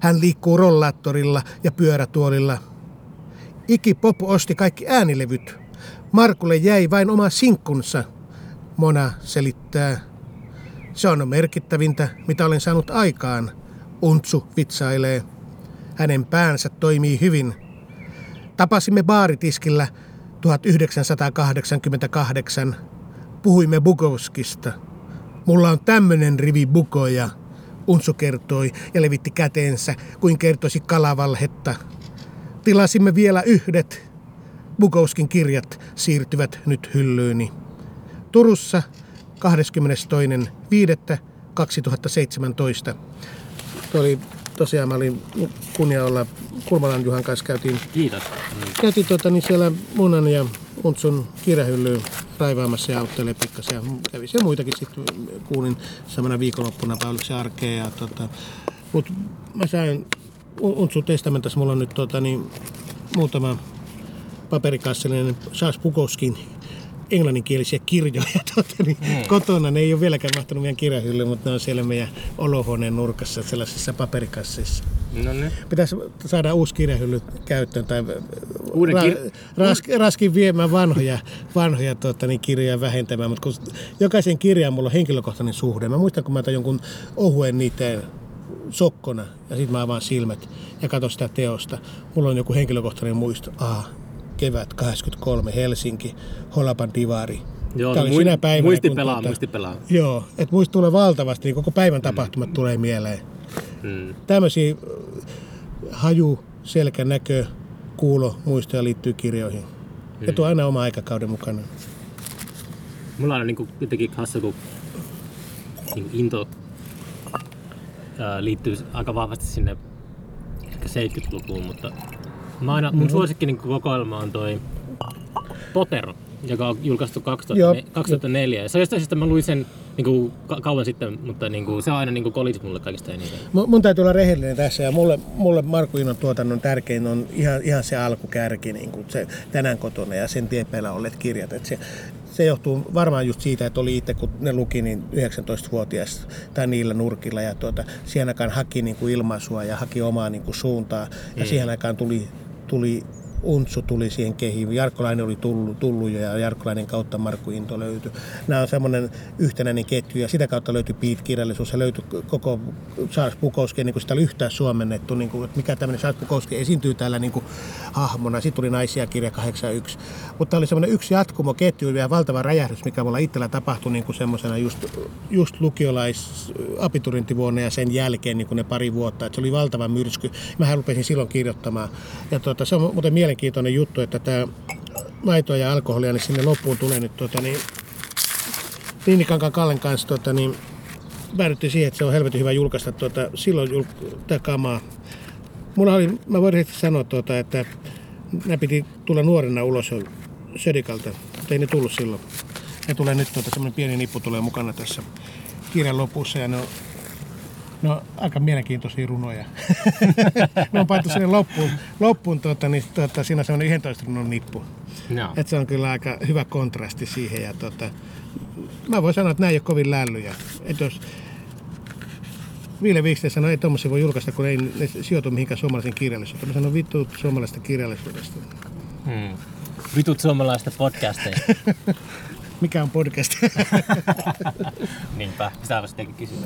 Hän liikkuu rollaattorilla ja pyörätuolilla. Iki Pop osti kaikki äänilevyt. Markulle jäi vain oma sinkkunsa. Mona selittää. Se on merkittävintä, mitä olen saanut aikaan. Untsu vitsailee. Hänen päänsä toimii hyvin. Tapasimme baaritiskillä 1988. Puhuimme Bukowskista. Mulla on tämmönen rivi bukoja. Untsu kertoi ja levitti käteensä, kuin kertoisi kalavalhetta. Tilasimme vielä yhdet. Bukowskin kirjat siirtyvät nyt hyllyyni. Turussa 22.5.2017. Tuo oli tosiaan, mä olin kunnia olla Kulmalan Juhan kanssa käytiin, Kiitos. käytiin tota, niin siellä Munan ja Untsun kirjahyllyyn raivaamassa ja auttelee pikkasen. Ja kävi siellä muitakin sitten kuulin samana viikonloppuna Pauliksen arkea. Ja, tota, mut mä sain Untsun testamentassa, mulla on nyt tota, niin, muutama paperikassallinen Charles Bukowskin englanninkielisiä kirjoja (laughs) tota, niin, mm. kotona. Ne ei ole vieläkään mahtunut meidän kirjahyllyyn, mutta ne on siellä meidän olohuoneen nurkassa sellaisissa paperikasseissa. No niin. Pitäisi saada uusi kirjahylly käyttöön tai Uuden ra- kir- ras- raskin viemään vanhoja, vanhoja tuota, niin kirjoja vähentämään, mutta kun jokaisen kirjaan mulla on henkilökohtainen suhde. Mä muistan, kun mä otan jonkun ohuen niiden sokkona ja sitten mä avaan silmät ja katson sitä teosta. Mulla on joku henkilökohtainen muisto. Ah, kevät 83 Helsinki, Holapan divari. Joo, no oli mui- sinä päivänä, muisti kun pelaa, tuota- muisti pelaa. Joo, että muista tulee valtavasti, niin koko päivän tapahtumat mm. tulee mieleen Mm. tämmöisiä haju, selkä, näkö, kuulo, muistoja liittyy kirjoihin. Ja tuo aina oma aikakauden mukana. Mulla on niinku jotenkin hassu, kun niinku into ää, liittyy aika vahvasti sinne ehkä 70-lukuun, mutta mä aina, mun suosikki niinku kokoelma on toi Potter, joka on julkaistu 2000, Joo. 2004. Se on jostain syystä, mä luin sen niinku ka- kauan sitten, mutta niinku, se on aina niinku kolis mulle kaikista eniten. Mun mun täytyy olla rehellinen tässä ja mulle, mulle Markku Innon tuotannon tärkein on ihan, ihan se alkukärki, niin kuin se tänään kotona ja sen tiepeillä olleet kirjat. Et se, se johtuu varmaan just siitä, että oli itse, kun ne luki, niin 19-vuotias tai niillä nurkilla ja tuota, siihen aikaan haki niin kuin ilmaisua ja haki omaa niin kuin suuntaa ja siihen aikaan tuli, tuli Untsu tuli siihen kehiin. Jarkkolainen oli tullut, tullut jo ja Jarkkolainen kautta Markku Into löytyi. Nämä on semmoinen yhtenäinen ketju ja sitä kautta löytyi Beat-kirjallisuus ja löytyi koko Charles Bukowski, niin kuin sitä oli yhtään suomennettu, niin kuin, että mikä tämmöinen Charles Bukowski esiintyy täällä niin kuin hahmona. Sitten tuli Naisia kirja 81. Mutta oli semmoinen yksi jatkumo ketju ja valtava räjähdys, mikä mulla itsellä tapahtui niin kuin semmoisena just, just lukiolais abiturintivuonna ja sen jälkeen niin kuin ne pari vuotta. Et se oli valtava myrsky. Mä rupesin silloin kirjoittamaan. Ja tuota, se on muuten mielenkiintoinen juttu, että tämä maitoa ja alkoholia, niin sinne loppuun tulee nyt tuota, niin, Niinikankaan Kallen kanssa tuota, niin, päädyttiin siihen, että se on helvetin hyvä julkaista tuota, silloin jul, tämä kamaa. Mulla oli, mä voin sanoa, tuota, että nämä piti tulla nuorena ulos Södikalta, mutta ei ne tullut silloin. Ne tulee nyt, tuota, semmoinen pieni nippu tulee mukana tässä kirjan lopussa ja ne on, no, aika mielenkiintoisia runoja. ne on paittu sinne loppuun, loppuun tuota, niin, tuota, siinä on semmoinen 11 runon nippu. No. Et se on kyllä aika hyvä kontrasti siihen. Ja tota, mä voin sanoa, että nämä ei ole kovin lällyjä. Et jos Ville Wiksten sanoi, että ei tuommoisia voi julkaista, kun ei ne sijoitu mihinkään suomalaisen kirjallisuuteen. Mä sanon vittu suomalaisesta kirjallisuudesta. Hmm. Vitut suomalaista podcasteja. (laughs) Mikä on podcast? (laughs) Niinpä, sitä vasta kysyä.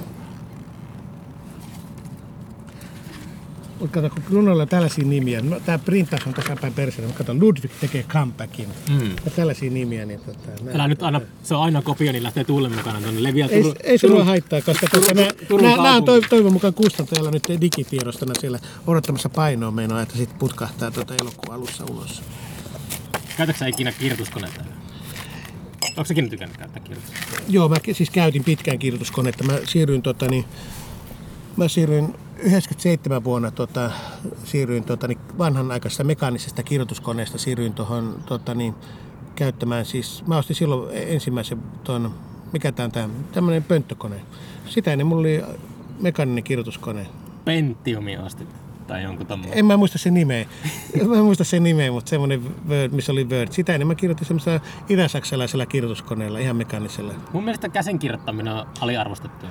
Kato, kun runoilla on tällaisia nimiä. No, tää printtaus on tässä päin perseellä. Mä katson, Ludwig tekee comebackin. Mm. Ja tällaisia nimiä. Niin tota, nää- Älä nyt aina, se on aina kopio, niin lähtee tuulen mukana tuonne. Leviää Ei, Turun- ei mua haittaa, koska tuota, nämä, nämä, nämä on toivon, toivon mukaan kustantajalla nyt digitiedostona siellä odottamassa painoa menoa, että sitten putkahtaa tuota elokuun alussa ulos. Käytätkö sä ikinä kirjoituskonetta? Onko säkin tykännyt käyttää kirjoituskonetta? Joo, mä siis käytin pitkään kirjoituskonetta. Mä siirryin, tota, niin, mä siirryin 97 vuonna tota, siirryin tota, niin vanhanaikaisesta mekaanisesta kirjoituskoneesta siirryin tuohon tota, niin, käyttämään siis, mä ostin silloin ensimmäisen tuon, mikä tää on tää, tämmönen pönttökone. Sitä ennen mulla oli mekaaninen kirjoituskone. Pentiumia ostit. Tai jonkun tommoinen. En mä muista sen nimeä. En mä muista sen nimeä, mutta semmoinen Word, missä oli Word. Sitä ennen mä kirjoitin semmoisella itä-saksalaisella kirjoituskoneella, ihan mekaanisella. Mun mielestä käsin kirjoittaminen on aliarvostettu.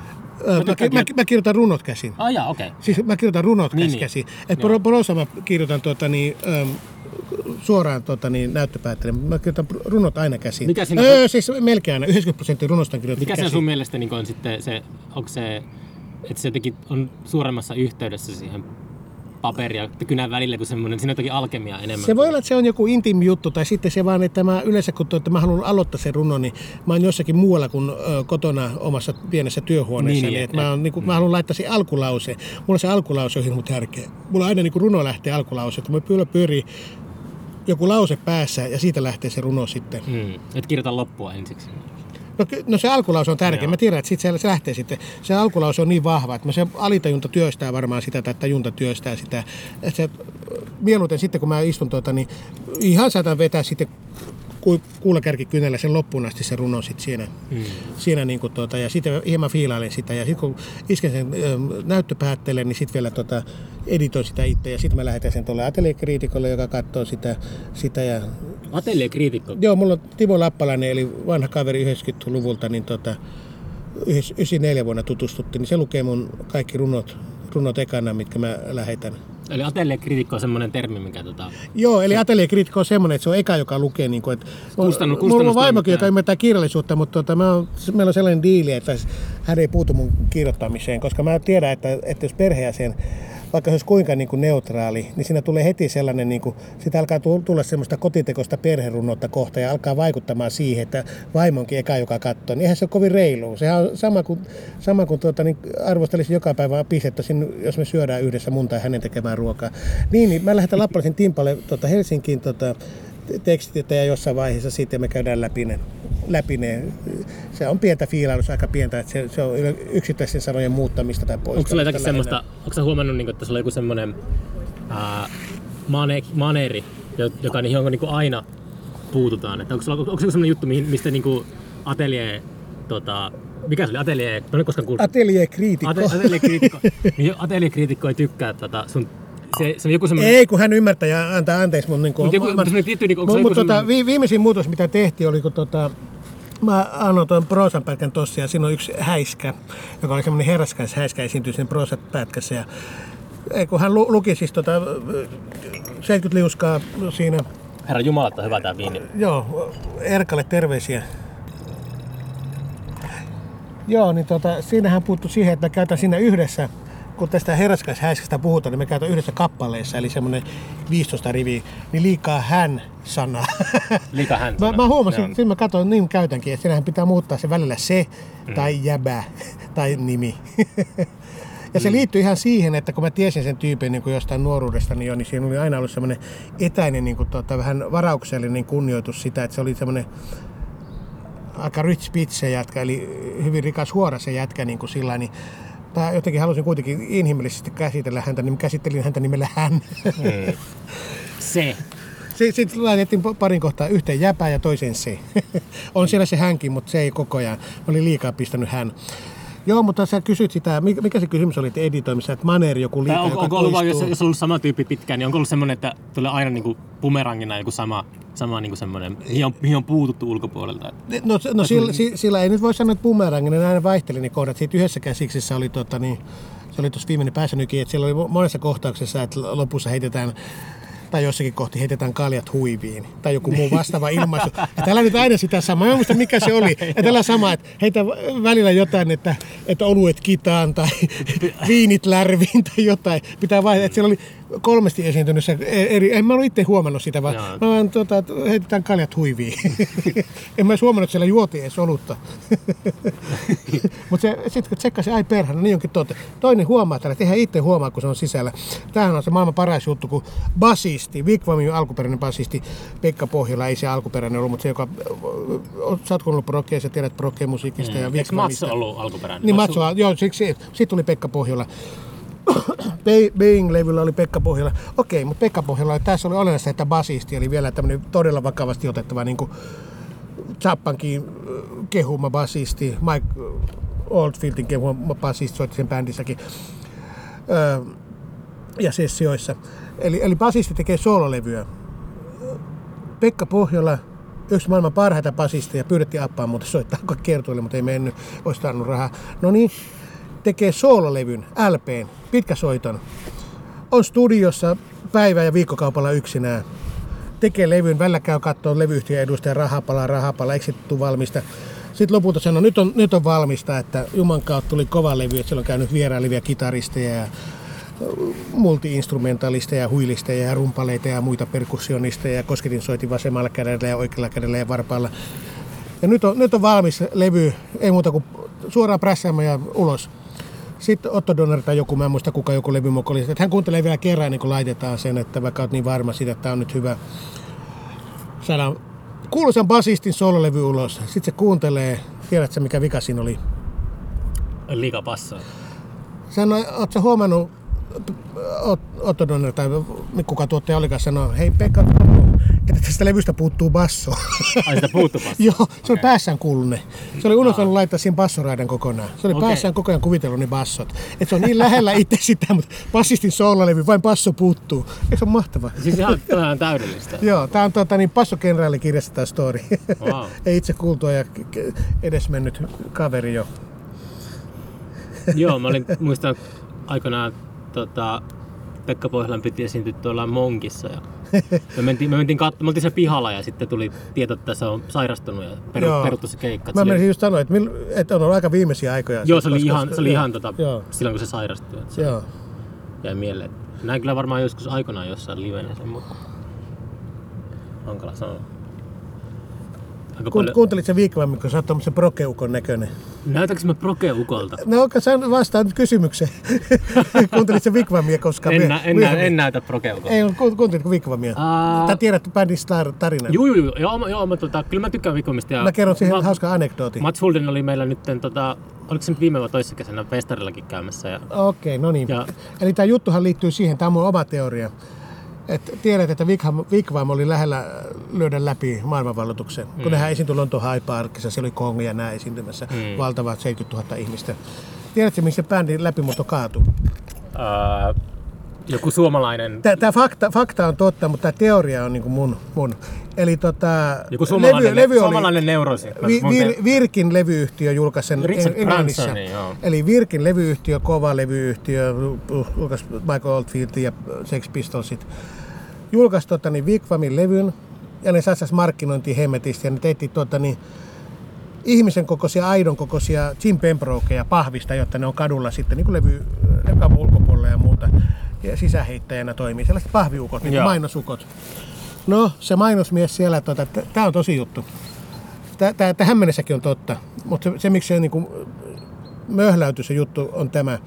Öö, mä, mä, kirjoit- mä, kirjoitan runot käsin. Ah jaa, okei. Okay. Siis mä kirjoitan runot Niin, niin, niin. käsin. Et Joo. pro- prosa mä kirjoitan tuota, niin, äm, suoraan tuota, niin, näyttöpäätteelle. Mä kirjoitan runot aina käsin. Mikä siinä- öö, siis melkein aina. 90 prosenttia runosta on kirjoitettu Mikä se käsin. sun mielestä niin on sitten se, onko se, että se jotenkin on suuremmassa yhteydessä siihen paperia kynän välillä kuin semmoinen, siinä on jotakin alkemia enemmän. Se voi olla, että se on joku intim juttu, tai sitten se vaan, että mä yleensä kun to, että mä haluan aloittaa sen runon, niin mä oon jossakin muualla kuin ö, kotona omassa pienessä työhuoneessa. Niin, Niin, niin, että mä, oon, niin kuin, mä haluan laittaa sen alkulause. Mulla se alkulause on hirmu tärkeä. Mulla aina niin kuin runo lähtee alkulause, että mulla pyöllä pyörii joku lause päässä ja siitä lähtee se runo sitten. Mm. Et kirjoita loppua ensiksi. No, no se alkulause on tärkeä. Joo. Mä tiedän, että sit se, se lähtee sitten. Se alkulause on niin vahva, että mä se alitajunta työstää varmaan sitä, tai tajunta työstää sitä. Että se, mieluiten sitten, kun mä istun tuota, niin ihan saatan vetää sitten ku- kuulakärkikynällä sen loppuun asti se runo sit siinä. Mm. siinä niin kuin, tuota, ja sitten hieman fiilailen sitä. Ja sitten kun isken sen näyttöpäätteelle, niin sitten vielä tuota, editoin sitä itse. Ja sitten mä lähetän sen tuolle ateliekriitikolle, joka katsoo sitä, sitä ja Ateliekriitikko. Joo, mulla on Timo Lappalainen, eli vanha kaveri 90-luvulta, niin tota, 94 vuonna tutustuttiin, niin se lukee mun kaikki runot, runot ekana, mitkä mä lähetän. Eli ateliekriitikko on semmoinen termi, mikä tota... Joo, eli ateliekriitikko on semmoinen, että se on eka, joka lukee, niin kuin, että Kustannu- mulla on vaimokin, joka ymmärtää kirjallisuutta, mutta tota, mä oon, meillä on sellainen diili, että hän ei puutu mun kirjoittamiseen, koska mä tiedän, että, että jos perheenjäsen vaikka se olisi kuinka niin kuin neutraali, niin siinä tulee heti sellainen, niin kuin, sitä alkaa tu- tulla semmoista kotitekosta perherunnotta kohta ja alkaa vaikuttamaan siihen, että vaimonkin eka, joka katsoo, niin eihän se ole kovin reilu. Sehän on sama kuin, sama kuin tuota, niin arvostelisi joka päivä pistettä, sin- jos me syödään yhdessä mun tai hänen tekemään ruokaa. Niin, niin mä lähetän Lappalaisen Timpalle tuota, Helsinkiin tuota, tekstit ja jossain vaiheessa sitten me käydään läpi ne, läpi ne. Se on pientä fiilailusta, aika pientä, että se, se on yksittäisten sanojen muuttamista tai poistamista. Onko sulla jotakin semmoista, onko sä huomannut, niin, että sulla on joku semmoinen ää, mane, maneeri, jo- joka, johon niin aina puututaan? Että onko, sulla, onko se semmoinen juttu, mihin- mistä niin atelier, tota, mikä se oli, atelier, en ole koskaan kuullut. Atelier-kriitikko. Ate, ateliekriitikko, (laughs) niin ateliekriitikko ei tykkää tota, sun, se, se on joku semmoinen... Ei, kun hän ymmärtää ja antaa anteeksi mun... Niin kuin, Mutta joku- mutta semmoinen tietty, niin kuin- Mutta joku tota, semmoinen- vi, viimeisin muutos, mitä tehtiin, oli kun tota, mä annoin tuon proosan pätkän tossa ja siinä on yksi häiskä, joka oli semmoinen herraskas häiskä esiintyi siinä proosan pätkässä. Ja, ei, kun hän lu, luki siis tota, 70 liuskaa siinä. Herra Jumala, että on hyvä tää viini. Joo, Erkalle terveisiä. Joo, niin tota, siinähän puuttu siihen, että me käytän siinä yhdessä, kun tästä herraskaishäiskästä puhutaan, niin me käytän yhdessä kappaleessa, eli semmoinen 15 riviä, niin liikaa hän-sanaa. Liika (laughs) hän Mä, mä huomasin, Joo. sitten mä katsoin, niin käytänkin, että siinähän pitää muuttaa se välillä se, tai jäbä, (laughs) tai nimi. (laughs) ja se liittyy ihan siihen, että kun mä tiesin sen tyypin niin kuin jostain nuoruudesta, niin jo, niin siinä oli aina ollut semmoinen etäinen, niin kuin, tota, vähän varauksellinen kunnioitus sitä, että se oli semmoinen aika rich bitch se jätkä, eli hyvin rikas huora se jätkä niin kuin sillä niin Mä jotenkin halusin kuitenkin inhimillisesti käsitellä häntä, niin käsittelin häntä nimellä hän. Mm. (laughs) Se. Sitten laitettiin parin kohtaa yhteen jäpää ja toiseen se. (laughs) on siellä se hänkin, mutta se ei koko ajan. Mä olin liikaa pistänyt hän. Joo, mutta sä kysyt sitä, mikä se kysymys oli editoimissa, että maneeri joku Tai liika, on, joka onko ollut jos, jos on ollut sama tyyppi pitkään, niin onko ollut semmoinen, että tulee aina niinku bumerangina joku sama, sama niinku semmoinen, mihin on, mihin on puututtu ulkopuolelta? No, no sillä, si- sillä, ei nyt voi sanoa, että bumerangin, ne aina vaihteli ne kohdat. Siitä yhdessä käsiksessä oli, tota, niin, se oli tuossa viimeinen päässänykin, että siellä oli monessa kohtauksessa, että lopussa heitetään tai jossakin kohti heitetään kaljat huiviin tai joku muu vastaava ilmaisu. Että älä nyt aina sitä samaa. Mä en muista mikä se oli. Ja tällä sama, että heitä välillä jotain, että, että oluet kitaan tai viinit lärviin tai jotain. Pitää vaihtaa. Että siellä oli kolmesti esiintynyt se eri. En mä ollut itse huomannut sitä, vaan Joo. mä vaan että heitetään kaljat huiviin. (laughs) en mä edes huomannut, että siellä juotiin edes olutta. (laughs) Mutta sitten kun tsekkasin, ai perhana, niin onkin totta. Toinen huomaa täällä, että eihän itse huomaa, kun se on sisällä. Tämähän on se maailman paras juttu, kun basisti, Wigwamin alkuperäinen basisti, Pekka Pohjola, ei se alkuperäinen ollut, mutta se, joka, sä oot kuunnellut prokkea, sä tiedät prokkeen musiikista ja Eikö Wigwamista. Matso ollut alkuperäinen? Niin Matsoa, joo, siksi sitten tuli Pekka Pohjola. Be- Being-levyllä oli Pekka Pohjola. Okei, mutta Pekka Pohjola, tässä oli olennaista, että basisti oli vielä tämmöinen todella vakavasti otettava niin kuin Zappankin äh, kehuma basisti, Mike äh, Oldfieldin kehuma basisti soitti sen bändissäkin öö, ja sessioissa. Eli, eli basisti tekee soololevyä. Pekka Pohjola, yksi maailman parhaita basisteja, pyydettiin appaa muuten soittaa kertoille, mutta ei mennyt, olisi rahaa. No niin, tekee soololevyn, LPn, pitkäsoiton. On studiossa päivä- ja viikkokaupalla yksinään. Tekee levyn, välillä käy katsoa levyyhtiön edustaja rahapala, rahapala, eikö valmista. Sitten lopulta sanoi, nyt on, nyt on valmista, että Juman kautta tuli kova levy, että siellä on käynyt vierailivia kitaristeja ja multiinstrumentalisteja, ja huilisteja ja rumpaleita ja muita perkussionisteja ja kosketin soitin vasemmalla kädellä ja oikealla kädellä ja varpaalla. Ja nyt on, nyt on valmis levy, ei muuta kuin suoraan prässäämään ja ulos. Sitten Otto Donner tai joku, mä en muista kuka joku levymokko oli, että hän kuuntelee vielä kerran niin kun laitetaan sen, että vaikka olet niin varma siitä, että tämä on nyt hyvä. Saadaan kuuluisan basistin sololevy ulos. Sitten se kuuntelee, tiedätkö mikä vika siinä oli? Liika passaa. Sano, ootko huomannut, Ot- Otto Donner tai kuka tuottaja olikaan sanoi, hei Pekka, että tästä levystä puuttuu basso. Ai sitä puuttu passaa? (laughs) Joo, se oli päässään kuullut ne. Se oli unohtanut laittaa siihen bassoraidan kokonaan. Se oli Okei. päässään koko ajan kuvitellut ne bassot. Että se on niin lähellä itse sitä, mutta bassistin soololevy, vain basso puuttuu. Eikö se ole mahtavaa? Siis ihan, tämä on täydellistä. Joo, tää on tota, niin Passo-kenraalikirjassa tämä story. Wow. (laughs) Ei itse kuultua ja k- edesmennyt kaveri jo. Joo, mä olin, (laughs) muistan aikanaan tota, Pekka Pohjolan piti esiintyä tuolla Monkissa. Ja me mentiin, me mentiin katsomaan, me oltiin siellä pihalla ja sitten tuli tieto, että se on sairastunut ja peru, Joo. peruttu se keikka. Mä menisin just sanoa, että, että on ollut aika viimeisiä aikoja. joo, se oli koska- ihan, se oli ihan tota, Joo, silloin kun se sairastui. Että se joo. jäi mieleen. Näin kyllä varmaan joskus aikanaan jossain livenä sen, mutta hankala sanoa. Aika paljon... kuuntelit sen viikkoammin, kun sä oot tommosen prokeukon näköinen. Näytäks mä prokeukolta? No onko sä vastaan nyt kysymykseen? (laughs) kuuntelit sen Wigwamia koskaan? En, nä, en, nä, en näytä prokeukolta. Ei, ku- kuuntelitko Wigwamia? Aa. Tai tiedät bändin star- tarinan? Joo, joo, joo, joo, mä- joo mä, tota, kyllä mä tykkään Vikomista. Ja Mä kerron siihen mä- hauska anekdootin. Mats Hulden oli meillä nyt, tota, oliko se nyt viime vai toisessa kesänä festarillakin käymässä. Ja, Okei, no niin. Ja- Eli tämä juttuhan liittyy siihen, tämä on mun oma teoria. Et tiedät, että Wigwam, Wigwam oli lähellä lyödä läpi maailmanvalloituksen. Kun nehän esiintyi Lontoon High Parkissa, siellä oli Kong ja nämä esiintymässä. Mm. Valtavat 70 000 ihmistä. Tiedätkö, missä bändin läpimurto kaatui? ää, joku suomalainen, Tämä fakta, fakta on totta, mutta tämä teoria on niin kuin mun, mun. Eli tota, joku suomalainen, levy, levy oli, suomalainen neurosi. Vi, vir, Virkin levyyhtiö julkaisi sen Richard Englannissa. Branson, joo. Eli Virkin levyyhtiö, kova levyyhtiö, julkaisi Michael Oldfield ja Sex Pistolsit. Julkaisi tota, niin Wigwamin levyn ja ne satsas markkinointiin hemmetisti ja ne teitti tota, niin, ihmisen kokoisia, aidon kokoisia Jim Pembrokeja pahvista, jotta ne on kadulla sitten niin kuin levy, levykaupan ulkopuolella ja muuta. Ja sisäheittäjänä toimii sellaiset pahviukot, niin mainosukot. No, se mainosmies siellä, tota, tämä on tosi juttu. Tämä tähän mennessäkin on totta, mutta se, se miksi se niin kuin, möhläytyi se juttu on tämä.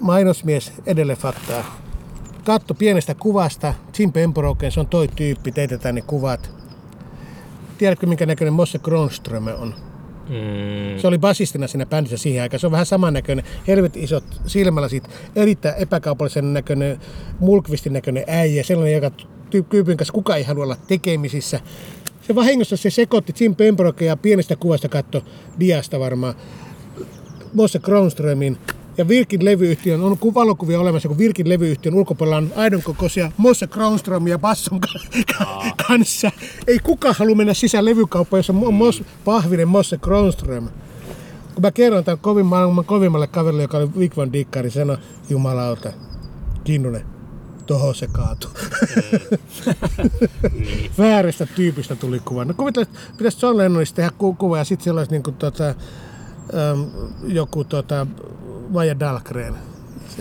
Mainosmies edelle faktaa. Katto pienestä kuvasta, Jim Pembroke, se on toi tyyppi, teetetään ne kuvat. Tiedätkö, minkä näköinen Mosse Kronström on? Mm, Se oli basistina siinä bändissä siihen aikaan. Se on vähän samannäköinen, helvetin isot silmälasit, erittäin epäkaupallisen näköinen, mulkvistin näköinen äijä, sellainen, joka ty- tyypin kanssa kukaan ei halua olla tekemisissä. Se vahingossa se sekoitti Jim Pembroke ja pienestä kuvasta katto diasta varmaan Mosse Kronströmin ja Virkin levyyhtiön, on ku- valokuvia olemassa, kun Virkin levyyhtiön ulkopuolella on aidon kokoisia Mosse Kronströmiä basson ka- kanssa. Ei kukaan halua mennä sisään levykauppaan, jossa on Mos, pahvinen Mosse Kronström. Kun mä kerron tämän kovin maailman kovimmalle kaverille, joka oli Wigvan dikkari, sanoi, jumalauta, Kinnunen, toho se kaatui. niin. (laughs) Väärästä tyypistä tuli kuva. No kuvittele, että pitäisi John Lennonista tehdä ku- kuva ja sitten siellä olisi niin kuin, tota, joku tota, Maja Dahlgren.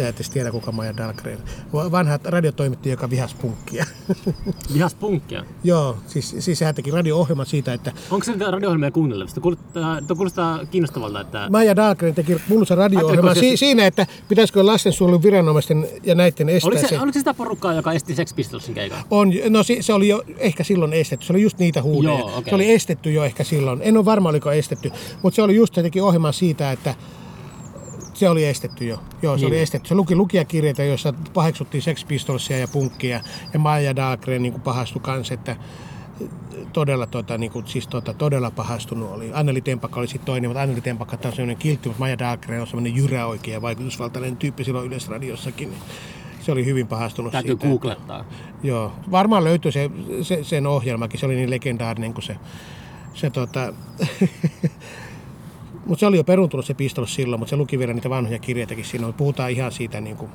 Et edes tiedä, kuka Maja Dahlgren. Va- Vanha radiotoimittaja, joka vihasi punkkia. (laughs) Vihas punkkia. Joo, siis, siis hän teki radio-ohjelman siitä, että Onko se radio-ohjelmia kuunnelevista? Kuulostaa, tuo kuulostaa kiinnostavalta, että... Maja Dahlgren teki kuuluisa radio-ohjelman si- siinä, että pitäisikö lastensuojelun viranomaisten ja näiden estää Oliko se, se. oliko se sitä porukkaa, joka esti Sex Pistolsin keikan? On, no se, se oli jo ehkä silloin estetty. Se oli just niitä huudeja. Joo, okei. Se oli estetty jo ehkä silloin. En ole varma, oliko estetty. Mutta se oli just, se teki ohjelman siitä, että se oli estetty jo. Joo, se Niin. oli estetty. Se luki lukijakirjeitä, joissa paheksuttiin Sex Pistolsia ja punkkia. Ja Maja Dahlgren niin pahastui kanssa, että todella, tota, niin kuin, siis, tota, todella pahastunut oli. Anneli Tempakka oli sitten toinen, mutta Anneli Tempakka on sellainen kiltti, mutta Maja Dahlgren on sellainen jyrä oikea vaikutusvaltainen tyyppi silloin Yleisradiossakin. Niin se oli hyvin pahastunut Täytyy siitä. googlettaa. Joo, varmaan löytyy se, se, sen ohjelmakin, se oli niin legendaarinen kuin se, se tota, (laughs) mutta se oli jo peruntunut se pistolos silloin, mutta se luki vielä niitä vanhoja kirjeitä siinä. Puhutaan ihan siitä, niin kuin,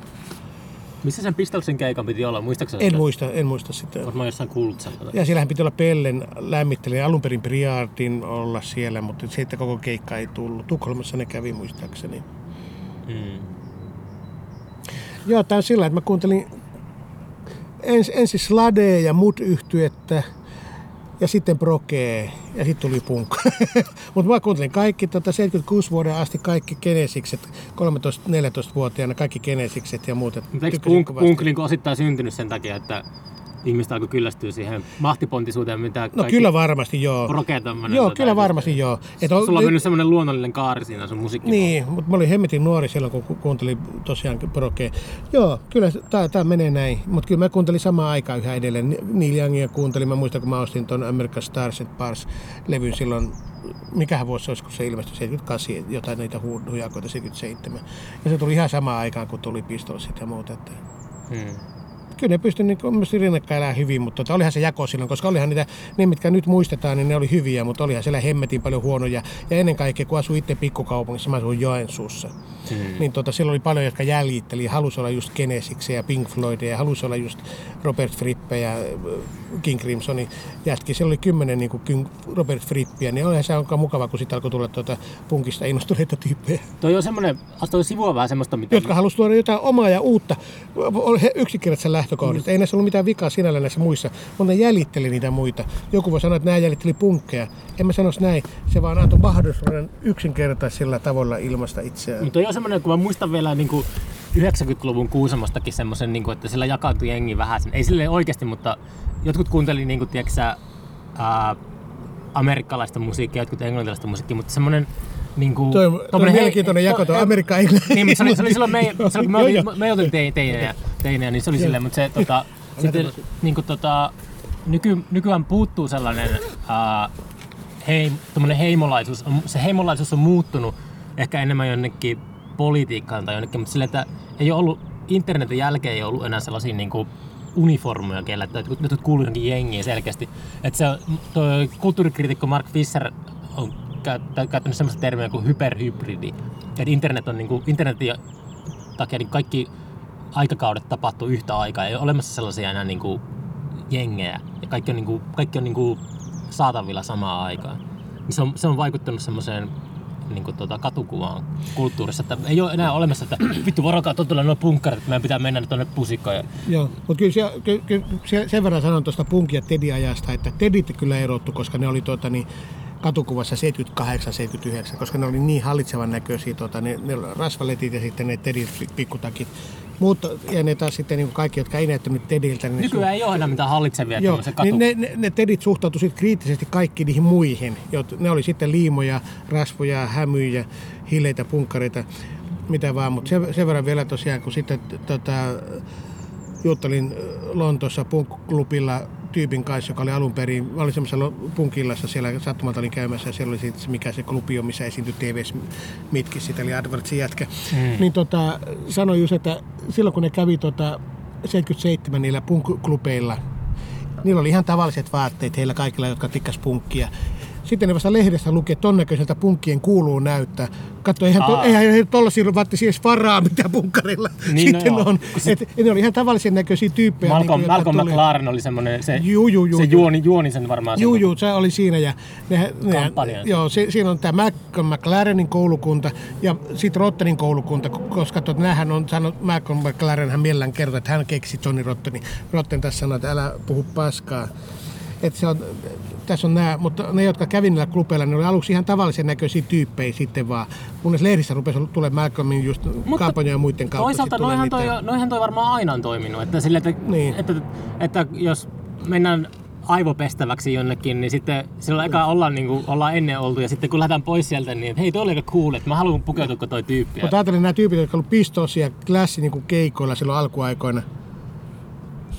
Missä sen Pistolsin keikan piti olla? Muistaakseni? en muista, en muista sitä. Varmaan jossain kuullut sellainen. Ja siellähän piti olla Pellen lämmittelijä, alun perin Briardin olla siellä, mutta siitä koko keikka ei tullut. Tukholmassa ne kävi muistaakseni. Mm. Joo, tää on sillä, että mä kuuntelin ens, ensin Sladea ja mut yhtyettä ja sitten Brokee ja sitten tuli punk. (laughs) Mutta mä kuuntelin kaikki tota 76 vuoden asti kaikki Genesikset, 13-14-vuotiaana kaikki Genesikset ja muut. Mutta eikö punk, punk niin osittain syntynyt sen takia, että ihmiset alkoi kyllästyä siihen mahtipontisuuteen, mitä No kyllä varmasti joo. Proke tämmönen, Joo, tota, kyllä varmasti joo. Et on- Sulla on mennyt semmoinen luonnollinen kaari siinä sun musiikki. Niin, mutta mä olin hemmetin nuori silloin, kun ku- kuuntelin tosiaan Brokea. Joo, kyllä tämä menee näin. Mutta kyllä mä kuuntelin samaan aikaan yhä edelleen. Neil Youngia kuuntelin. Mä muistan, kun mä ostin ton American Stars and Bars-levyn silloin, mikähän vuosi se olisi, kun se ilmestyi, 78, jotain niitä hu- hujakoita, 77. Ja se tuli ihan samaan aikaan, kun tuli Pistolsit ja muuta. Että Hmm. Kyllä ne pystyi niin mielestäni rinnakkain elämään hyvin, mutta tota, olihan se jako silloin, koska olihan niitä, ne mitkä nyt muistetaan, niin ne oli hyviä, mutta olihan siellä hemmetin paljon huonoja. Ja ennen kaikkea, kun asuin itse pikkukaupungissa, mä asuin Joensuussa, Hmm. niin tota, siellä oli paljon, jotka jäljitteli halusi olla just Genesiksi ja Pink Floydia ja halusi olla just Robert Frippe ja äh, King Crimsonin jätki. Siellä oli kymmenen niin kuin Robert Frippiä, niin olihan se aika mukava, kun sitten alkoi tulla tuota punkista innostuneita tyyppejä, Toi on semmoinen, toi sivua vähän semmoista, mitä... jotka halusi tuoda jotain omaa ja uutta he- yksinkertaisessa lähtökohdasta. Ei näissä ollut mitään vikaa sinällä näissä muissa, mutta ne jäljitteli niitä muita. Joku voi sanoa, että nämä jäljitteli punkkeja. En mä sanoisi näin. Se vaan antoi mahdollisuuden yksinkertaisilla tavoilla ilmaista itseään. Mutta on semmoinen, kun mä muistan vielä niin kuin 90-luvun Kuusamostakin semmoisen, niin että sillä jakautui jengi vähän. Ei silleen oikeasti, mutta jotkut kuunteli, niin kuin, tiedätkö, ää, amerikkalaista musiikkia, jotkut englantilaista musiikkia, mutta semmoinen niin kuin, Toi, toi on mielenkiintoinen jako, tuo Amerikka Englanti. Niin, mutta se oli, se oli silloin, (laughs) me, silloin kun me joo. me oltiin tei- teinejä, teinejä, niin se oli silleen, mutta se tota, (laughs) sitten niin kuin, tota, nyky, nykyään puuttuu sellainen ää, heim, heimolaisuus, se heimolaisuus on muuttunut ehkä enemmän jonnekin politiikkaan tai jonnekin, mutta silleen, että ei ole ollut, internetin jälkeen ei ole ollut enää sellaisia niin kuin uniformuja, kellä, että jotkut kuuluu johonkin jengiin selkeästi. Että se, toi kulttuurikriitikko Mark Fisher on käyttänyt sellaista termiä kuin hyperhybridi. Että internet on niin kuin, internetin takia niin kaikki aikakaudet tapahtuu yhtä aikaa. Ei ole olemassa sellaisia enää niin kuin jengejä. Ja kaikki on, niin kuin, kaikki on niin kuin saatavilla samaan aikaan. Se, on, se on vaikuttanut semmoiseen niin kuin tuota, katukuvaan kulttuurissa, että ei ole enää olemassa, että (clears throat) vittu varokaa, tuolla nuo punkkarit, meidän pitää mennä tuonne pusikkoon. Joo, mutta kyllä, siellä, ky, ky, se- sen verran sanon tuosta punk- ja Teddy-ajasta, että Tedit kyllä erottu, koska ne oli tuota, niin, katukuvassa 78-79, koska ne oli niin hallitsevan näköisiä, tuota, ne, ne rasvaletit ja sitten ne Tedit pikkutakit. Mutta, ja ne taas sitten niin kaikki, jotka ei näyttänyt Tediltä, niin ne Nykyään ei ole enää mitään hallitsevia Joo, niin ne, ne, ne tedit suhtautuivat sit kriittisesti kaikkiin niihin muihin. Jot, ne oli sitten liimoja, rasvoja, hämyjä, hileitä, punkkareita, mitä vaan. Mutta sen, sen verran vielä tosiaan, kun sitten tota, juttelin äh, Lontoossa punkklubilla tyypin kanssa, joka oli alun perin, mä olin semmoisella punkillassa siellä sattumalta olin käymässä ja siellä oli se, mikä se klubi on, missä esiintyi TVS Mitkis, sitä oli Advertsin jätkä. Mm. Niin tota, sanoi just, että silloin kun ne kävi tota 77 niillä punkklubeilla, Niillä oli ihan tavalliset vaatteet heillä kaikilla, jotka tikkas punkkia. Sitten ne vasta lehdestä luki, että ton näköiseltä punkkien kuuluu näyttää. Katso, eihän, to, Aa. eihän tollaisia vaatteisia edes varaa mitä punkkarilla Niin, no sitten joo. on. Et, et ne oli ihan tavallisen näköisiä tyyppejä. Malcolm, jotka Malcolm McLaren oli semmoinen, se, Juu, juu, juu, se juoni, juoni sen varmaan. Juu, juu, se oli siinä. Ja ne, ne, joo, se, siinä on tämä Malcolm McLarenin koulukunta ja sitten Rottenin koulukunta, koska tot, näähän on sanonut, Malcolm McLaren hän mielellään kertoo, että hän keksi Johnny Rotteni. Rotten tässä sanoi, että älä puhu paskaa. Että se on, tässä on nämä, mutta ne, jotka kävi niillä klubeilla, ne oli aluksi ihan tavallisen näköisiä tyyppejä sitten vaan. Kunnes lehdissä rupesi tulemaan Malcolmin just kampanjoja ja muiden kautta. Toisaalta noihan niitä- toi, noihan toi varmaan aina on toiminut. Että, sille, että, Niin. että, että, jos mennään aivopestäväksi jonnekin, niin sitten silloin eka ollaan, niin kuin, ollaan ennen oltu ja sitten kun lähdetään pois sieltä, niin että hei toi oli aika cool, että mä haluan pukeutua kuin toi tyyppi. Mutta ajattelin nämä tyypit, jotka olivat pistoosia ja klassi niin kuin keikoilla silloin alkuaikoina.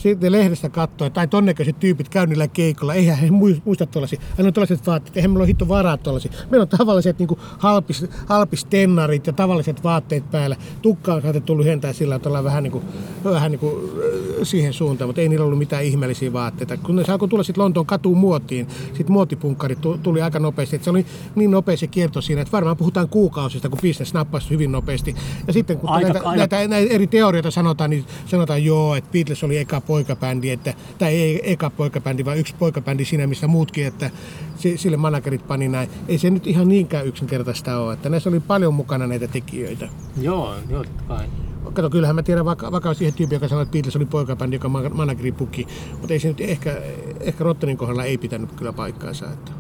Sitten lehdestä katsoi, tai ton näköiset tyypit käy niillä keikoilla. Eihän he mui- muista tuollaisia. Aina on tällaiset vaatteet. Eihän meillä ole hitto varaa tuollaisia. Meillä on tavalliset niin halpis, halpistennarit ja tavalliset vaatteet päällä. Tukka on saatettu lyhentää sillä, ollaan vähän, niin kuin, vähän niin kuin, äh, siihen suuntaan, mutta ei niillä ollut mitään ihmeellisiä vaatteita. Kun ne alkoi tulla sitten Lontoon katuun muotiin, sitten muotipunkkarit tu- tuli aika nopeasti. Että se oli niin nopea se kierto siinä, että varmaan puhutaan kuukausista, kun business nappasi hyvin nopeasti. Ja sitten kun Aika- näitä, aika- näitä, näitä eri teorioita sanotaan, niin sanotaan joo, että Beatles oli eka poikabändi, että, tai ei eka poikabändi, vaan yksi poikabändi siinä, missä muutkin, että si- sille managerit pani näin. Ei se nyt ihan niinkään yksinkertaista ole, että näissä oli paljon mukana näitä tekijöitä. Joo, joo, kai. Kato, kyllähän mä tiedän vaka- vakavasti yhden tyypin, joka sanoi, että Beatles oli poikabändi, joka ma- manageri puki. Mutta ei se nyt ehkä, ehkä Rottenin kohdalla ei pitänyt kyllä paikkaansa. Että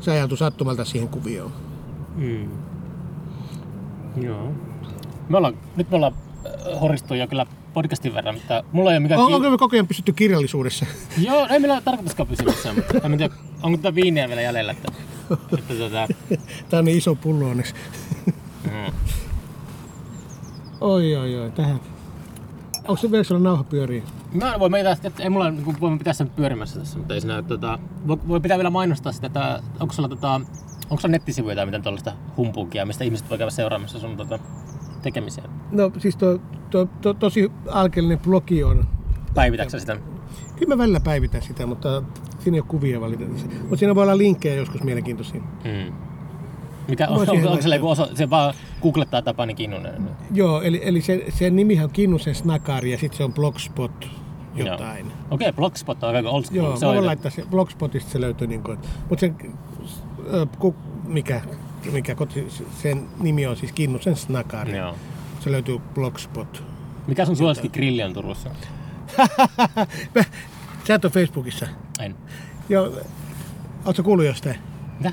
se ajautui sattumalta siihen kuvioon. Mm. Joo. Me ollaan, nyt me ollaan äh, horistu jo kyllä podcastin verran, mutta mulla ei ole mikään... Onko me koko ajan pysytty kirjallisuudessa? (laughs) Joo, ei meillä tarkoituskaan pysyä missään, mutta en tiedä, onko tätä viiniä vielä jäljellä, että, että tota, (laughs) Tämä on niin iso pullo onneksi. mm. Oi, oi, oi, tähän. Onko se vielä sulla nauha pyörii? Mä voin meitä, että ei mulla niin voimme pitää sen pyörimässä tässä, mutta ei siinä, tota, voi, voi pitää vielä mainostaa sitä, että onko sulla, tota, onko sulla nettisivuja tai mitään tuollaista humpuukia, mistä ihmiset voi käydä seuraamassa sun tota, tekemisiä? No siis to, to, to, tosi alkeellinen blogi on. Päivitäksä sitä? Kyllä mä välillä päivitän sitä, mutta siinä ei ole kuvia valitettavasti. Mutta siinä voi olla linkkejä joskus mielenkiintoisia. Mm. Mikä, on, Voisi onko, se, joku osa, se vaan googlettaa Tapani Kinnunen? Joo, eli, eli se, sen nimihän on Kinnusen Snakari ja sitten se on Blogspot jotain. Okei, okay, Blogspot on aika old school. Joo, se mä on voin laittaa se, Blogspotista se löytyy niin kuin, mutta sen, ö, ku, mikä, mikä koti, sen nimi on siis Kinnusen Snakari. Joo. Se löytyy Blogspot. Mikä sun suosikki grilli on Turussa? (laughs) Sä et ole Facebookissa. En. Joo, ootko kuullut jostain? Mitä?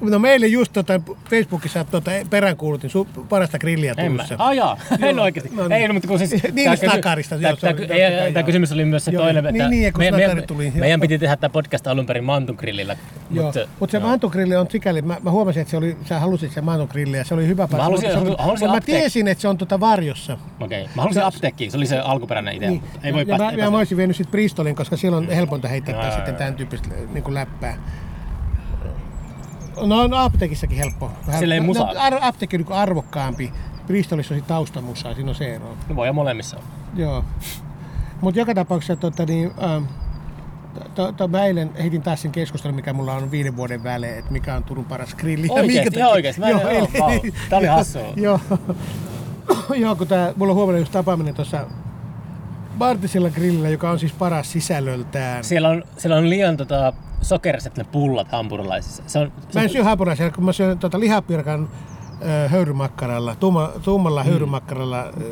No meille just tota, Facebookissa tota, peräänkuulutin sun parasta grilliä En mä. Turussa. Ah, jaa. (laughs) en Joo. oikeesti. No niin. ei, no, mutta kun siis... (laughs) Niin, tää Snakarista, Tämä kysymys oli myös se Joo, toinen, niin, että niin, kun me- meidän- tuli, meidän piti tehdä tämä podcast alun perin Mantun-grillillä. Joo, mutta- mutta se joo. mantugrilli on sikäli, mä, mä huomasin, että se oli, sä halusit sen mantugrilli ja se oli hyvä paikka. halusin- halusin- halusin mä tiesin, että se on tota varjossa. Okei. Mä halusin apteekkiin, se oli se alkuperäinen idea. Niin. Ei voi ja päästä. mä, mä olisin vienyt sit Bristolin, koska siellä on helpointa heittää sitten tämän tyyppistä niin läppää. No on apteekissakin helppo. Siellä ei no, musaa. ar- apteekki on niin arvokkaampi. Bristolissa on taustamusaa, siinä on se ero. No voi ja molemmissa on. Joo. Mutta joka tapauksessa tota, niin, ähm, to, to, mä eilen heitin taas sen keskustelun, mikä mulla on viiden vuoden välein, että mikä on Turun paras grilli. Oikeesti? Ihan oikeesti? Mä en- joo. Tää oli (laughs) hassua. Joo. Joo, kun tää, mulla on huomenna just tapaaminen tuossa Martisilla grillillä, joka on siis paras sisällöltään. Siellä on, siellä on liian tota, sokeriset ne pullat hampurilaisissa. Se on, se, Mä en syö hampurilaisia, kun mä syön tuota lihapirkan höyrymakkaralla, tumma, tummalla Mm. höyrymakkaralla, tum,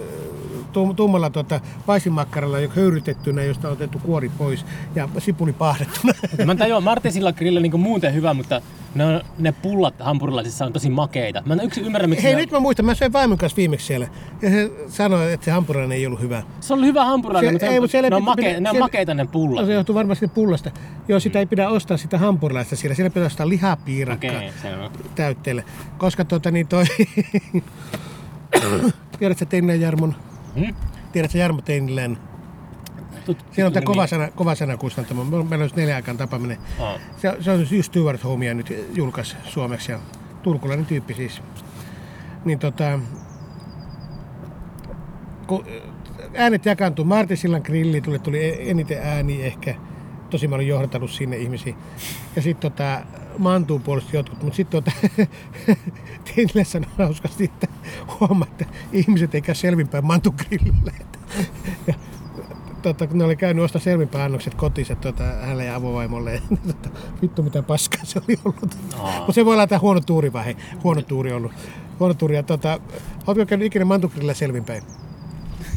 tummalla tuota, paistimakkaralla, joka höyrytettynä, josta on otettu kuori pois ja sipuli pahdettuna. Mä en tajua, Martinsilla grillillä niin muuten hyvä, mutta ne, on, ne pullat hampurilaisissa on tosi makeita. Mä en yksin ymmärrä, miksi Hei, ne, nyt mä muistan, mä söin vaimon kanssa viimeksi siellä. Ja se sanoi, että se hampurilainen ei ollut hyvä. se on hyvä hampurilainen, mutta ei, se, mutta siellä ne, on make, piti- ne on siellä- makeita ne pullat. No, se johtuu varmasti pullasta. Joo, sitä ei pidä ostaa sitä hampurilaista siellä. Siellä pitää ostaa lihapiirakkaa selvä. täytteelle. Koska tota niin toi... (coughs) Tiedätkö Teinilän Jarmon? Hmm? Tiedätkö Jarmo Teinilän? Siinä on tämä kova sana, kova sana kustantamo. Meillä olisi neljä aikaan tapaaminen. Aa. Se, se on just Stuart Homea nyt julkaisi suomeksi ja turkulainen tyyppi siis. Niin tota, kun äänet jakaantuu, Martisillan grilli tuli, tuli eniten ääni ehkä. Tosi mä olin johdattanut sinne ihmisiä. Ja sitten tota, Mantuun puolesta jotkut, mutta sitten tota, (laughs) Teinille sanoi hauskasti, että huomaa, että ihmiset ei käy selvinpäin Mantun grillillä. Ja, tota, kun ne oli käynyt ostaa selvinpäannokset kotiin tota, hänelle ja avovaimolle. (laughs) Tota, vittu mitä paskaa se oli ollut. Aa. Mutta se voi olla tämä huono tuuri vai huono tuuri ollut. Huono tuuri. Ja, tota, oletko käynyt ikinä mantukrilla selvinpäin?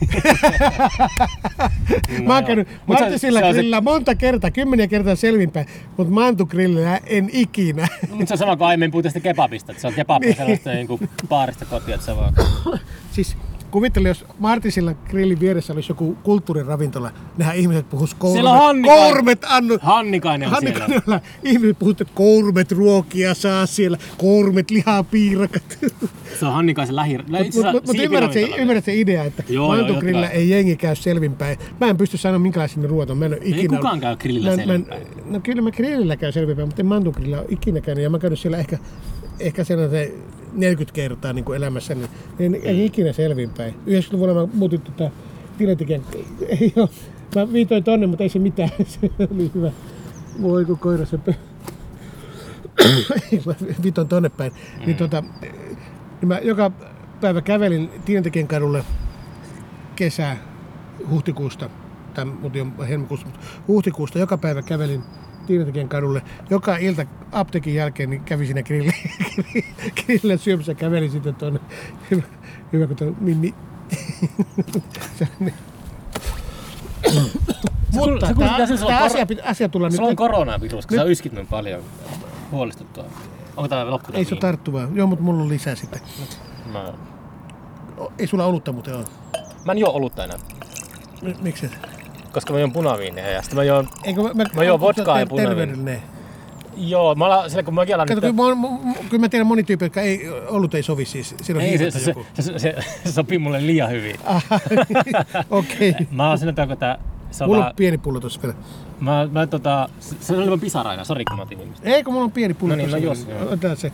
(laughs) Mä oon käynyt Mut se- Martisilla se on se- grillillä monta kertaa, kymmeniä kertaa selvinpäin, mutta mantugrillillä en ikinä. Mutta se on sama kuin aiemmin puhutaan sitä kebabista, että se on kebab Niin. sellaista niin kuin baarista kotiin, että se vaan... siis kuvittele, jos Martisilla grillin vieressä olisi joku kulttuuriravintola, nehän ihmiset Siellä on kourmet, Hannikainen. kourmet annu, Hannikainen on siellä. Hannikainella ihmiset puhut, että kourmet ruokia saa siellä, kourmet lihapiirakat. Se on Hannikaisen lähi... Mutta mut, mut ymmärrät, se, ymmärrät se idea, että kai. ei jengi käy selvinpäin. Mä en pysty sanoa minkälaisia ne ruoat on. Mä en ikinä... kukaan käy grillillä selvinpäin. No kyllä mä grillillä käyn selvinpäin, mutta en mantugrilla ole ikinä käynyt. Ja mä käynyt siellä ehkä, ehkä sellaisen 40 kertaa niin kuin elämässä, niin en, en ikinä selvinpäin. 90-luvulla mä muutin tota Tiletikän. Ei (laughs) oo. Mä viitoin tonne, mutta ei se mitään. (laughs) Se oli hyvä. Voi kun koira se... (coughs) Mä viitoin tonne päin. Niin tota, niin mä joka päivä kävelin Tientekien kadulle kesä huhtikuusta tai mutta jo helmikuussa, mutta huhtikuusta joka päivä kävelin Tiinatekijän kadulle. Joka ilta apteekin jälkeen niin kävin siinä grillillä, (laughs) grillillä syömässä ja kävelin sitten tuonne. Hyvä, hyvä kun tuo Mimmi. (laughs) Se- niin. Mutta se tämä, sulla tämä asia, kor- pit- asia tulla nyt. Sulla on koronavirus, kun sä yskit noin paljon. Huolestuttua. Onko tää loppu? Ei se ole tarttuvaa. Joo, mutta mulla on lisää sitten. Mä, Ei sulla olutta muuten ole. mä en juo olutta enää, M- Miksi et? Koska mä juon punaviiniä ja sitten mä juon... Eikö mä, Mä juon onko se vodkaa ja punaviiniä. Joo, mä alan, sillä kun mäkin alan Kato, nyt... kyllä, mä, mä, kyllä mä tiedän moni tyyppi, jotka ei, ollut ei sovi siis. Siinä on Ei, se, se, se, joku. se, se, se, sopii mulle liian hyvin. (laughs) Okei. Okay. Mä alan sanotaan, kun tää... Se on Mulla vähän, on pieni pullo tossa vielä. mä, mä tota... Se, se oli vaan pisaraina, sori kun mä otin ihmistä. Eikö mulla on pieni pullo No niin, no jos. Otetaan se.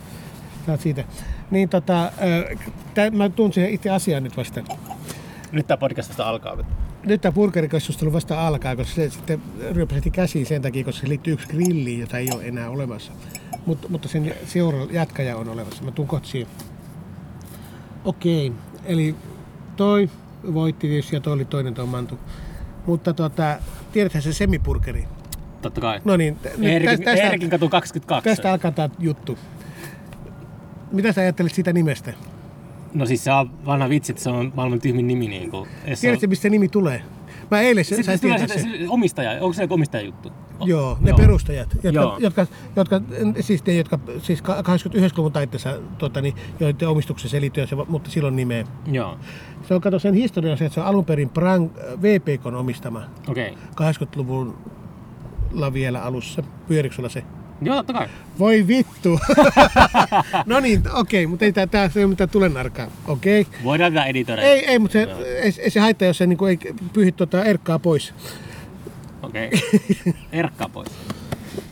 Saat siitä. Niin tota, äh, tä, mä tuun siihen itse asiaan nyt vasta. Nyt tää podcast vasta alkaa. Nyt tämä burgerikeskustelu vasta alkaa, koska se sitten ryöpäseti käsiin sen takia, koska se liittyy yksi grilliin, jota ei ole enää olemassa. Mut, mutta sen seura jatkaja on olemassa. Mä tuun kohta siihen. Okei, eli toi voitti tietysti ja toi oli toinen tuo Mantu. Mutta tota, tiedäthän se semipurkeri. Totta kai. No niin, Eerikin, tästä, Eerikin katu 22. tästä alkaa tämä juttu. Mitä sä ajattelet siitä nimestä? No siis se on vanha vitsi, että se on maailman tyhmin nimi. Niin kuin. Tiedätkö, mistä se nimi tulee? Mä eilen se, Sitten tulee tietää se, omistaja, onko se omistaja juttu? Joo, ne Joo. perustajat, jotka, Joo. jotka, jotka, siis ne, jotka siis 89-luvun taitteessa, tota, niin, joiden omistuksessa selittyy, se, mutta silloin nimeä. Joo, Se on, kato sen historia on se, että se on alun perin Brang, VPKn omistama okei. Okay. 80-luvulla vielä alussa. Pyöriksulla se. Joo, totta kai. Voi vittu! (laughs) no niin, okei, okay, mutta ei tää, tää se ole mitään tulenarkaa. Okei. Okay. Voidaan tätä editoida. Ei, ei, mutta se, ei, ei, se haittaa, jos se niin kuin, ei pyyhi tuota erkkaa pois. Okei. (laughs) Okay. Erkkaa pois.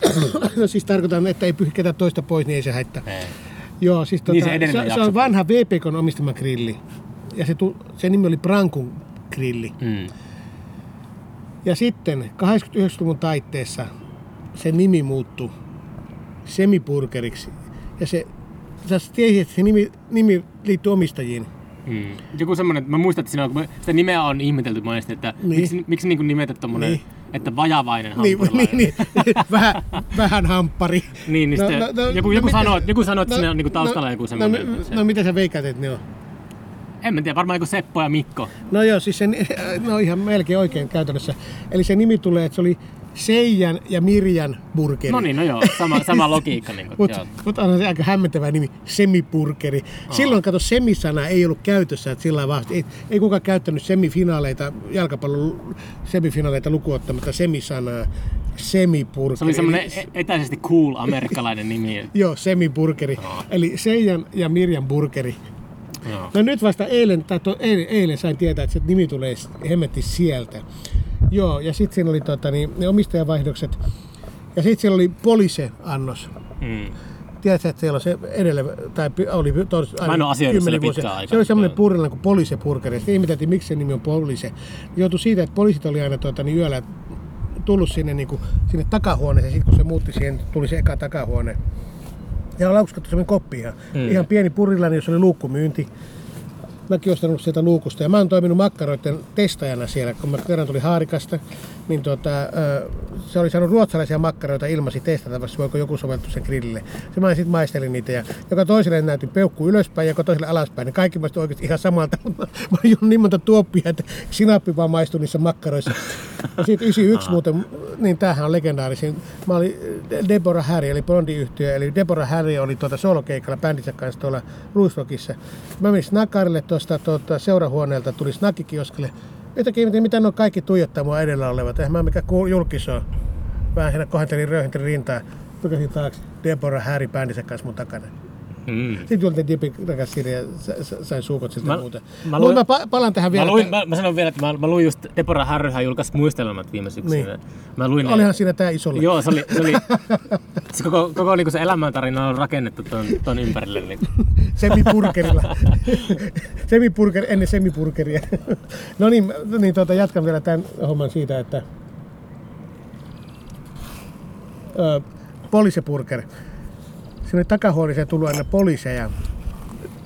(coughs) no siis tarkoitan, että ei pyyhi toista pois, niin ei se haittaa. Ei. Joo, siis tota, Niin se se, edellinen se, jakso. on vanha VPKn omistama grilli. Ja se, tu, se nimi oli Brankun grilli. Mm. Ja sitten 89-luvun taitteessa se nimi muuttui semipurgeriksi. Ja se, sä tiesit, että se nimi, nimi liittyy omistajiin. Mm. Joku semmonen, että mä muistan, että siinä kun sitä nimeä on ihmetelty monesti, että Niin. niin. miksi, miksi niin nimetä tommonen, Niin. niin. että vajavainen Niin, hampurilainen. niin, niin, (laughs) vähän, vähän hamppari. Niin, niin sitten joku, joku, mitä- sanoo, joku sanoo, että siinä on niinku taustalla no, joku no, semmonen... no, se, no, mitä sä veikkaat, että ne on? En mä tiedä, varmaan joku Seppo ja Mikko. No joo, siis se, no ihan melkein oikein käytännössä. Eli se nimi tulee, että se oli Seijan ja Mirjan burgeri. No niin, no joo, sama, sama (laughs) logiikka. Niin kuin, Mutta mut onhan se aika hämmentävä nimi, semipurkeri. Silloin kato, semisana ei ollut käytössä, että sillä vaan, ei, ei kukaan käyttänyt semifinaaleita, jalkapallon semifinaaleita lukuottamatta semisanaa, semipurkeri. Se oli semmoinen etäisesti cool amerikkalainen nimi. (laughs) Joo, semipurkeri. Eli Seijan ja Mirjan burgeri. Joo. No nyt vasta eilen, tai to, eilen, eilen sain tietää, että se nimi tulee hemmetti sieltä. Joo, ja sitten siinä oli tota, niin, ne omistajavaihdokset. Ja sitten siellä oli poliise-annos. Mm. Tiedätkö, että siellä on se edellä, tai oli tos, Mä en asioinut siellä vuosia. aikaa. Se oli semmoinen purilainen kuin Police Burgeri. Sitten ihmeteltiin, miksi se nimi on Police. Joutui siitä, että poliisit oli aina tuota, niin yöllä tullut sinne, niin kuin, sinne takahuoneeseen. Sitten kun se muutti siihen, tuli se eka takahuone. Ja on laukskattu semmoinen koppi ihan. Mm. Ihan pieni purilainen, jossa oli luukkumyynti. Mäkin ostanut sieltä luukusta ja mä oon toiminut makkaroiden testajana siellä, kun mä kerran tuli Haarikasta, niin ö, se oli saanut ruotsalaisia makkaroita ilmasi testata, vaikka voiko joku soveltua sen grillille. Se mä sitten maistelin niitä ja joka toiselle näytin peukku ylöspäin ja joka toiselle alaspäin. Ne kaikki maistui oikeasti ihan samalta, (laughs) mutta mä oon niin monta tuoppia, että sinappi vaan maistui niissä makkaroissa. Sitten 91 muuten, niin tämähän on legendaarisin. Mä olin Deborah Harry, eli Blondi-yhtiö, eli Deborah Harry oli tuota solokeikalla bändinsä kanssa tuolla Roosrockissa. Mä menin Snakarille tuosta tuota, seurahuoneelta, tuli Snakkikioskille. Ihmetin, mitä nuo kaikki tuijottaa mua edellä olevat. Eihän mä mikä julkis on. Vähän siinä kohentelin röyhentelin rintaa. Pykäsin taakse Deborah Harry bändinsä kanssa mun takana. Mm. Sitten jultin Dipin takas sinne ja sa- sa- sain suukot siltä Mä- muuta. mä luin- mä pa- palaan tähän vielä. Mä, luin, mä, mä, sanon vielä, että mä, mä luin just, Deborah Harryhän julkaisi muistelmat viime syksynä. Niin. Mä luin ne- Olihan siinä tää isolla. Joo, se oli, se, oli, (laughs) se koko, koko niinku se elämäntarina on rakennettu ton, ton ympärille. Niin. (laughs) Semipurkerilla. (laughs) Semipurker ennen semipurkeria. no niin, niin tuota, jatkan vielä tämän homman siitä, että ö, Sinne takahuoneeseen tullut aina poliiseja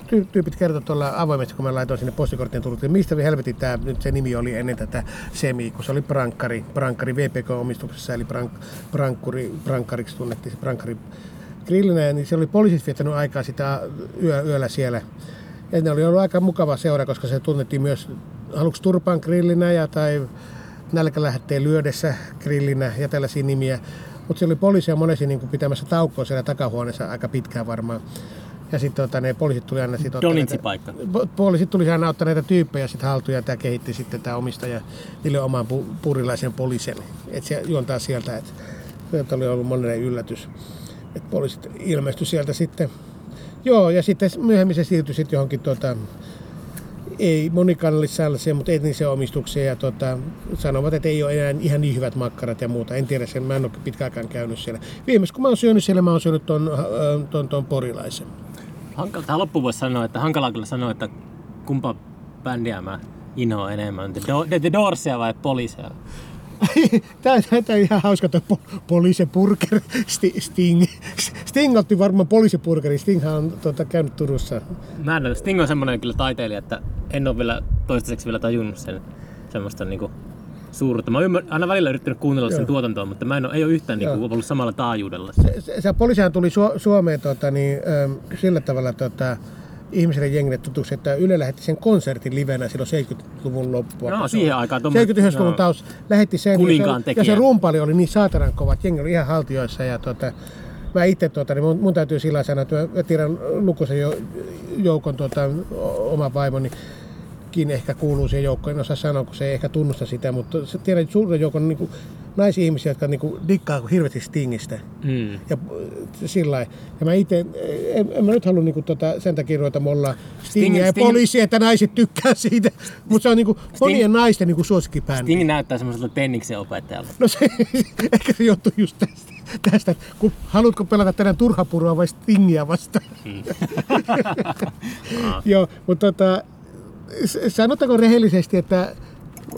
ty- tyypit kertoi tuolla avoimesti, kun mä laitoin sinne postikorttien tullut, että mistä helvetin tämä nyt se nimi oli ennen tätä Semi, kun se oli Prankkari, Prankkari VPK-omistuksessa, eli prank, Prankkuri, Prankkariksi tunnettiin se Prankkari grillinä, niin se oli poliisit viettänyt aikaa sitä yö, yöllä siellä. Ja ne oli ollut aika mukava seura, koska se tunnettiin myös aluksi Turpan grillinä ja tai nälkälähetteen lyödessä grillinä ja tällaisia nimiä. Mutta siellä oli poliisia monesti niin kuin pitämässä taukkoa siellä takahuoneessa aika pitkään varmaan. Ja sitten tota, ne poliisit tuli aina sit ottaa näitä- poliisit tuli aina ottaa näitä tyyppejä sitten haltuun ja tämä kehitti sitten tämä omistaja niille oman pu- purilaisen poliisen. Että se juontaa sieltä, että sieltä oli ollut monelle yllätys. Että poliisit ilmestyi sieltä sitten. Joo, ja sitten myöhemmin se siirtyi sitten johonkin tota, ei monikansalliseen, mutta etniseen omistukseen ja tota, sanovat, että ei ole enää ihan niin hyvät makkarat ja muuta. En tiedä sen, mä en ole pitkäaikaan käynyt siellä. Viimeis kun mä oon syönyt siellä, mä oon syönyt ton, äh, ton, ton porilaisen. Hankala, tähän loppuun voisi sanoa, että hankalaa kyllä sanoa, että kumpa bändiä mä inhoan enemmän. The, Do- The, Doorsia vai Poliisia? (laughs) Tämä on ihan hauska tuo po- Sti- Sting. Sting otti varmaan poliisipurgeri. Stinghan on tuota, käynyt Turussa. Mä en, Sting on semmonen kyllä taiteilija, että en ole vielä toistaiseksi vielä tajunnut sen semmoista niinku suurta. Mä oon ymmär, aina välillä yrittänyt kuunnella sen tuotantoa, mutta mä en ole, ei ole yhtään niinku ollut samalla taajuudella. Se, se, se poliisihan tuli Su- Suomeen tota, niin, ähm, sillä tavalla tota, ihmisille jengille tutuksi, että Yle lähetti sen konsertin livenä silloin 70-luvun loppua. Joo, siihen aikaan tommo- 79-luvun joo. taus lähetti sen. Kuninkaan ja, se, ja tekijä. se rumpali oli niin saatanan kova, että jengi oli ihan haltioissa. Ja, tota, mä itse, tota, niin mun, mun, täytyy sillä sanoa, että mä- tiedän lukuisen jo, joukon o- oma vaimoni, ehkä kuuluu siihen joukkoon, en osaa sanoa, kun se ei ehkä tunnusta sitä, mutta se tiedän suuren joukon niin kuin, naisihmisiä, jotka niin kuin, dikkaa hirveästi Stingistä. Mm. Ja äh, sillä. Ja mä itse, en, en mä nyt halua niinku tota, sen takia ruveta molla Stingia ja Sting- poliisia, että naiset tykkää siitä. Mutta se on niinku monien naisten niinku suosikkibändi. Sting näyttää semmoiselta tenniksen opettajalta. No se, (laughs) ehkä se johtuu just tästä, tästä kun, haluatko pelata tänään turhapurua vai Stingia vastaan. (laughs) Joo, mutta tota, sanotaanko rehellisesti, että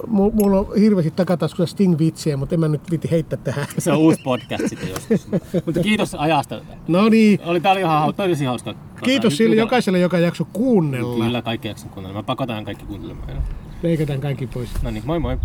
mu- mulla on hirveästi takataskussa Sting-vitsiä, mutta en mä nyt viti heittää tähän. Se on uusi podcast sitten joskus. (laughs) Mutta kiitos ajasta. No niin, Oli, tää oli ihan tosi hauska. kiitos Tota, sille nyt- jokaiselle, joka jakso kuunnella. Kyllä kaikki jakson kuunnella. Mä pakotan kaikki kuuntelemaan. Leikataan kaikki pois. No niin, moi moi.